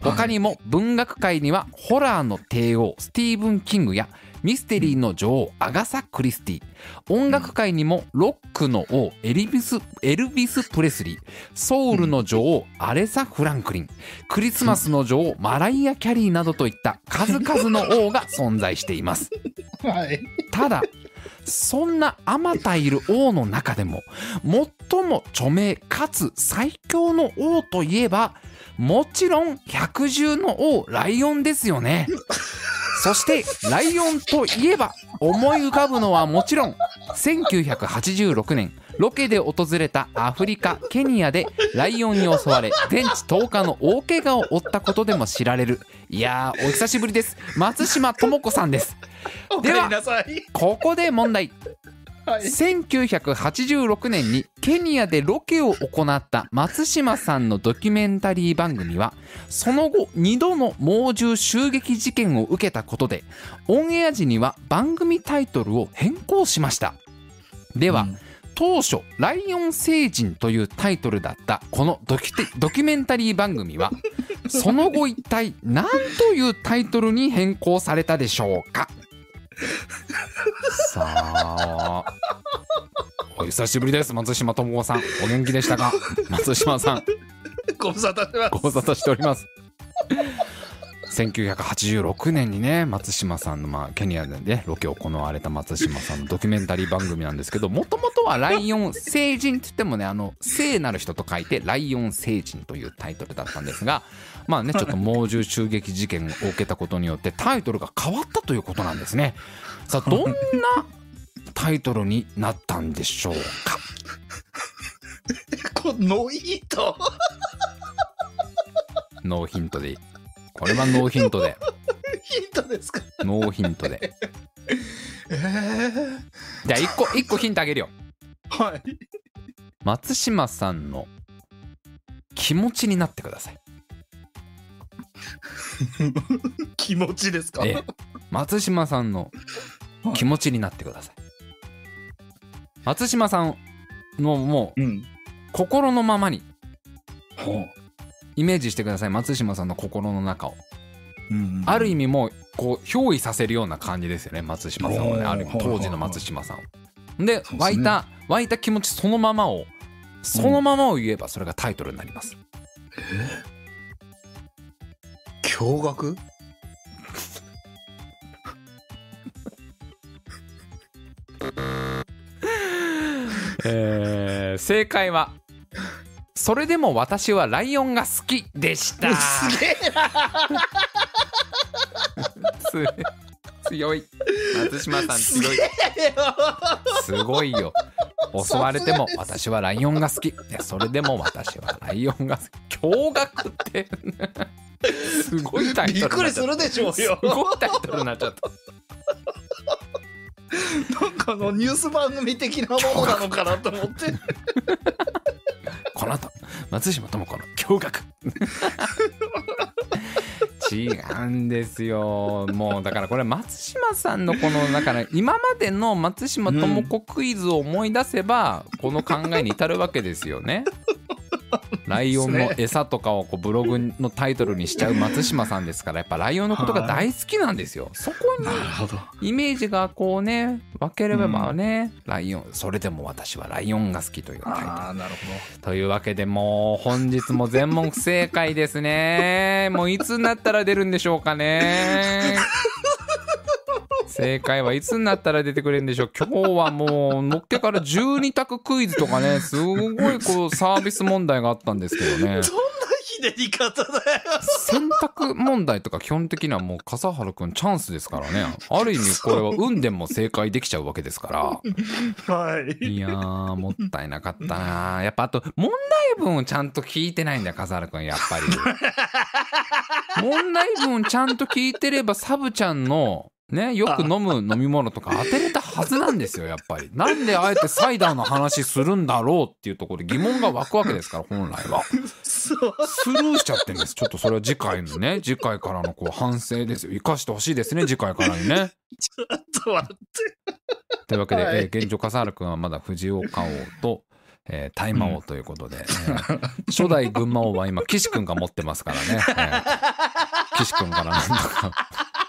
他にも文学界にはホラーの帝王スティーブン・キングやミステリーの女王アガサ・クリスティ音楽界にもロックの王エルビスエルビス・プレスリー。ソウルの女王アレサ・フランクリン。クリスマスの女王マライア・キャリーなどといった数々の王が存在しています。
はい。
ただそんなあまたいる王の中でも最も著名かつ最強の王といえばもちろん百獣の王ライオンですよね。そしてライオンといえば思い浮かぶのはもちろん1986年ロケで訪れたアフリカケニアでライオンに襲われ全治10日の大怪我を負ったことでも知られる。いやーお久しぶりです。松島智子さんです。
お
ではここで問題。
はい。
1986年にケニアでロケを行った松島さんのドキュメンタリー番組はその後2度の猛獣襲撃事件を受けたことでオンエア時には番組タイトルを変更しました。では、
うん
当初「ライオン星人」というタイトルだったこのドキ ドキュメンタリー番組は その後一体何というタイトルに変更されたでしょうか？さあ。お久しぶりです松島智子さん。お元気でしたか？松島さん。
ご無沙汰して
おります1986年にね松島さんの、まあ、ケニアでねロケを行われた松島さんのドキュメンタリー番組なんですけどもともとは「ライオン星人」って言ってもねあの聖なる人と書いて「ライオン星人」というタイトルだったんですがまあねちょっと猛獣襲撃事件を受けたことによってタイトルが変わったということなんですね。さあどんなタイトルになったんでしょうか？
このいいと。
ノーヒントでこれはノーヒントで。
ヒントですか？
ノーヒントで。
えー、
じゃあ1個一個ヒントあげるよ。
はい。
松島さんの気持ちになってください、
気持ちですか、
ええ。松島さんの気持ちになってください。松島さんのもう
うん。
心のままに
ほ
イメージしてください。松島さんの心の中を。
う、うん。
ある意味もうこう憑依させるような感じですよね。松島さんをね。ある意味当時の松島さんを。で
ね。
湧いた湧いた気持ちそのままをそのままを言えばそれがタイトルになります、
驚愕？
えー正解は「それでも私はライオンが好き」でした。
すげえ
つ強い。松島さん
す
強い。すごいよ。襲われても私はライオンが好き。でそれでも私はライオンが好き。驚愕って。すごいタイトル
びっくりするでしょうよ。
すごいタイトルになっちゃった。
なんかあのニュース番組的なものなのかなと思って
この後松島智子の驚愕 違うんですよもうだからこれ松島さんのこのだから今までの松島智子クイズを思い出せばこの考えに至るわけですよね。ライオンの餌とかをこうブログのタイトルにしちゃう松島さんですからやっぱライオンのことが大好きなんですよ。そこに
なるほど
イメージがこうね分ければね、ライオンそれでも私はライオンが好きというタイトル
ああなるほ
というわけでもう本日も全問不正解ですね。もういつになったら出るんでしょうかね。正解はいつになったら出てくれるんでしょう。今日はもうのっけから12択クイズとかね、すごいこうサービス問題があったんですけどね
ど。。どんなひねり方だよ
選択問題とか基本的にはもう笠原くんチャンスですからね。ある意味これは運でも正解できちゃうわけですから。
はい
いやー、もったいなかったなやっぱあと、問題文をちゃんと聞いてないんだよ、笠原くん、やっぱり。問題文ちゃんと聞いてれば、サブちゃんの、ね、よく飲む飲み物とか当てれたはずなんですよ、やっぱり。なんであえてサイダーの話するんだろうっていうところで疑問が湧くわけですから、本来は。スルーしちゃってるんです。ちょっとそれは次回のね、次回からのこう反省ですよ。生かしてほしいですね、次回からにね。
ちょっと待って
というわけで、
はい
えー現状笠原君はまだ藤岡王と、えー大魔王ということで、えー初代群馬王は今岸君が持ってますからね、えー岸君からなんとか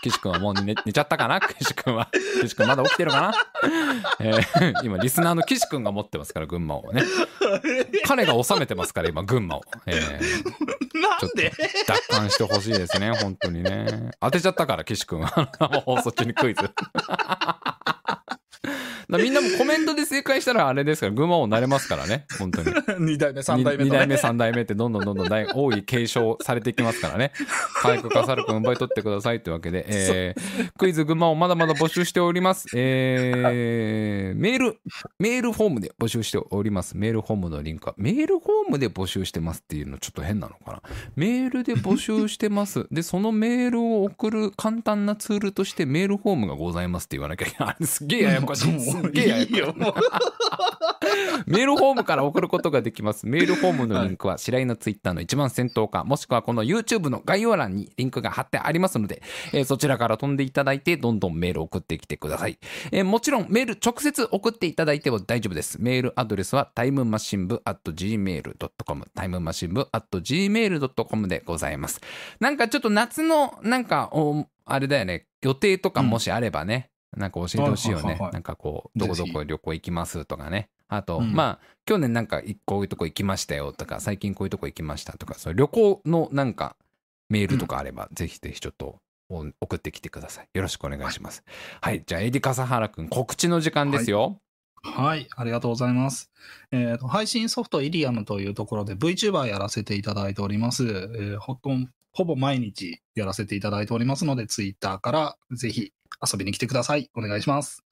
岸君はもう寝寝ちゃったかな？岸君は。岸君まだ起きてるかな、えー今リスナーの岸君が持ってますから群馬王をね。彼が治めてますから今群馬を、えー
なんで？
奪還してほしいですね本当にね。当てちゃったから岸君は。放送中にクイズ。だみんなもコメントで正解したらあれですから群馬王になれますからね 本当に。
2代目3代目
2
の、ね、
代目3代目ってどんどんどんどん大多い継承されていきますからね。早く笠原君奪い取ってくださいというわけで、えークイズ群馬をまだまだ募集しております、えーメールメールフォームで募集しております。メールフォームのリンクは。メールフォームで募集してますっていうのちょっと変なのかな。メールで募集してます。でそのメールを送る簡単なツールとしてメールフォームがございますって言わなきゃいけない。すげえややこしいすげえい
いいよもう
メールフォームから送ることができます。メールフォームのリンクは白井のツイッターの一番先頭か、もしくはこの YouTube の概要欄にリンクが貼ってありますので、えーそちらから飛んでいただいて、どんどんメールを送ってきてください。えーもちろんメール直接送っていただいても大丈夫です。メールアドレスはタイムマシン部 at gmail.com、タイムマシン部 at gmail.com でございます。なんかちょっと夏の、なんか、おあれだよね、予定とかもしあればね、なんか教えてほしいよね
はいはいはいは。い
なんかこう、どこどこ旅行行きますとかね。あと、
うん
まあ、去年なんかこういうとこ行きましたよとか、最近こういうとこ行きましたとか、そ旅行のなんかメールとかあれば、ぜひぜひちょっとお送ってきてください。よろしくお願いします。はい、じゃあ、エディ笠原くん、告知の時間ですよ。
はい、ありがとうございます。えーと配信ソフトイリアムというところで VTuber やらせていただいております。えーほとんほぼ毎日やらせていただいておりますので、Twitter からぜひ遊びに来てください。お願いします。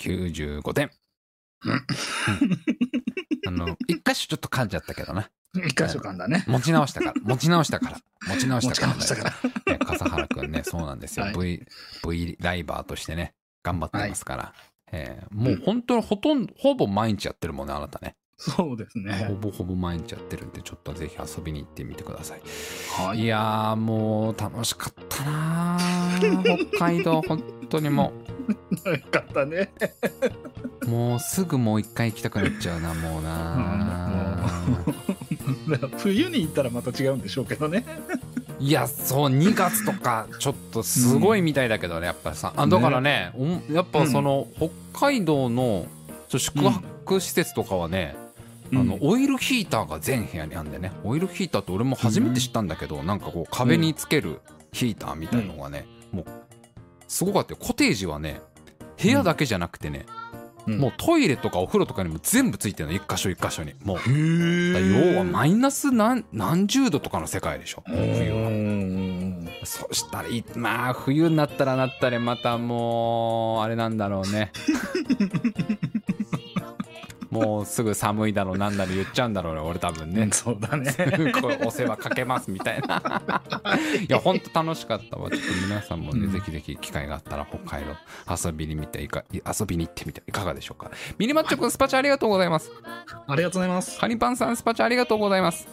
95点。
うん
あの、一箇所ちょっと噛んじゃったけどな。
一箇所間だね。
持ち直したから、持ち直したから、持ち直し
持ち
たから
直したから。
ね、笠原くんね、そうなんですよ。
はい
V、V ライバーとしてね、頑張ってますから。えーもう本当にほとんど、ほぼ毎日やってるもんね、あなたね。
そうですね
ほ。ぼほぼ毎日やってるんで、ちょっとぜひ遊びに行ってみてください。
はいい。
やー、もう楽しかったなー北海道、本当にも
よ かったね。
う、もうすぐもう一回行きたくなっちゃうな、もうなー。
冬に行ったらまた違うんでしょうけどね。
いやそう2月とかちょっとすごいみたいだけどねやっぱりさあだからねおやっぱその北海道の宿泊施設とかはね、あのオイルヒーターが全部屋にあるんでねオイルヒーターって俺も初めて知ったんだけど、なんかこう壁につけるヒーターみたいのがね、もうすごかったよ。コテージはね部屋だけじゃなくてね、
うん。
もうトイレとかお風呂とかにも全部ついてるの。一箇所一箇所に。もう。要はマイナス何何十度とかの世界でしょ。
う
冬は。
ん
そしたらいまあ冬になったらなったでまたもうあれなんだろうね もうすぐ寒いだろうなんだろう言っちゃうんだろうね俺多分ね。
そうだね。
お世話かけますみたいな。いやほんと楽しかったわ。ちょっと皆さんもね、
うん。
ぜひぜひ機会があったら北海道遊びに見ていか遊びに行ってみていかがでしょうか。ミニマッチョくんスパチャありがとうございます。
ありがとうございます。
カニパンさんスパチャありがとうございます。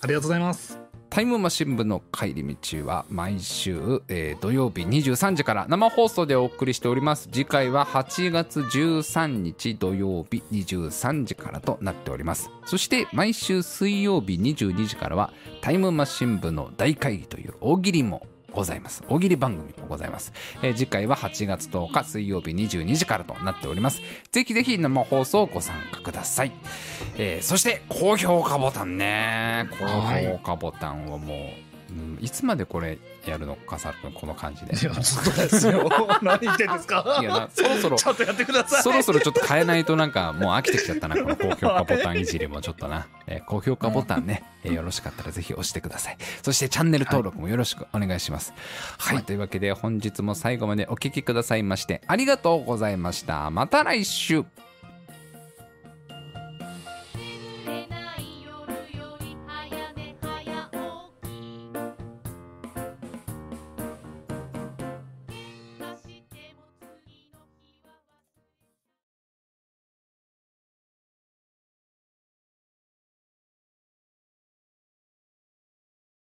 ありがとうございます。
タイムマシン部の帰り道は毎週、えー土曜日23時から生放送でお送りしております。次回は8月13日土曜日23時からとなっております。そして毎週水曜日22時からはタイムマシン部の大会議という大喜利もございます。大喜利番組もございます、えー次回は8月10日水曜日22時からとなっております。ぜひぜひ生放送ご参加ください、えーそして高評価ボタンね。高評価ボタンをもう、うん、いつまでこれやるのかさるくんこの感じで
いや、ずっとですよ。何言ってんですか？
いやなそろそろ
ちょっとやってください。
そろそろちょっと変えないとなんかもう飽きてきちゃったな、この高評価ボタンいじりもちょっとな。えー高評価ボタンね、えーよろしかったらぜひ押してください。そしてチャンネル登録もよろしくお願いします。はい、
はい
というわけで本日も最後までお聞きくださいましてありがとうございました。また来週。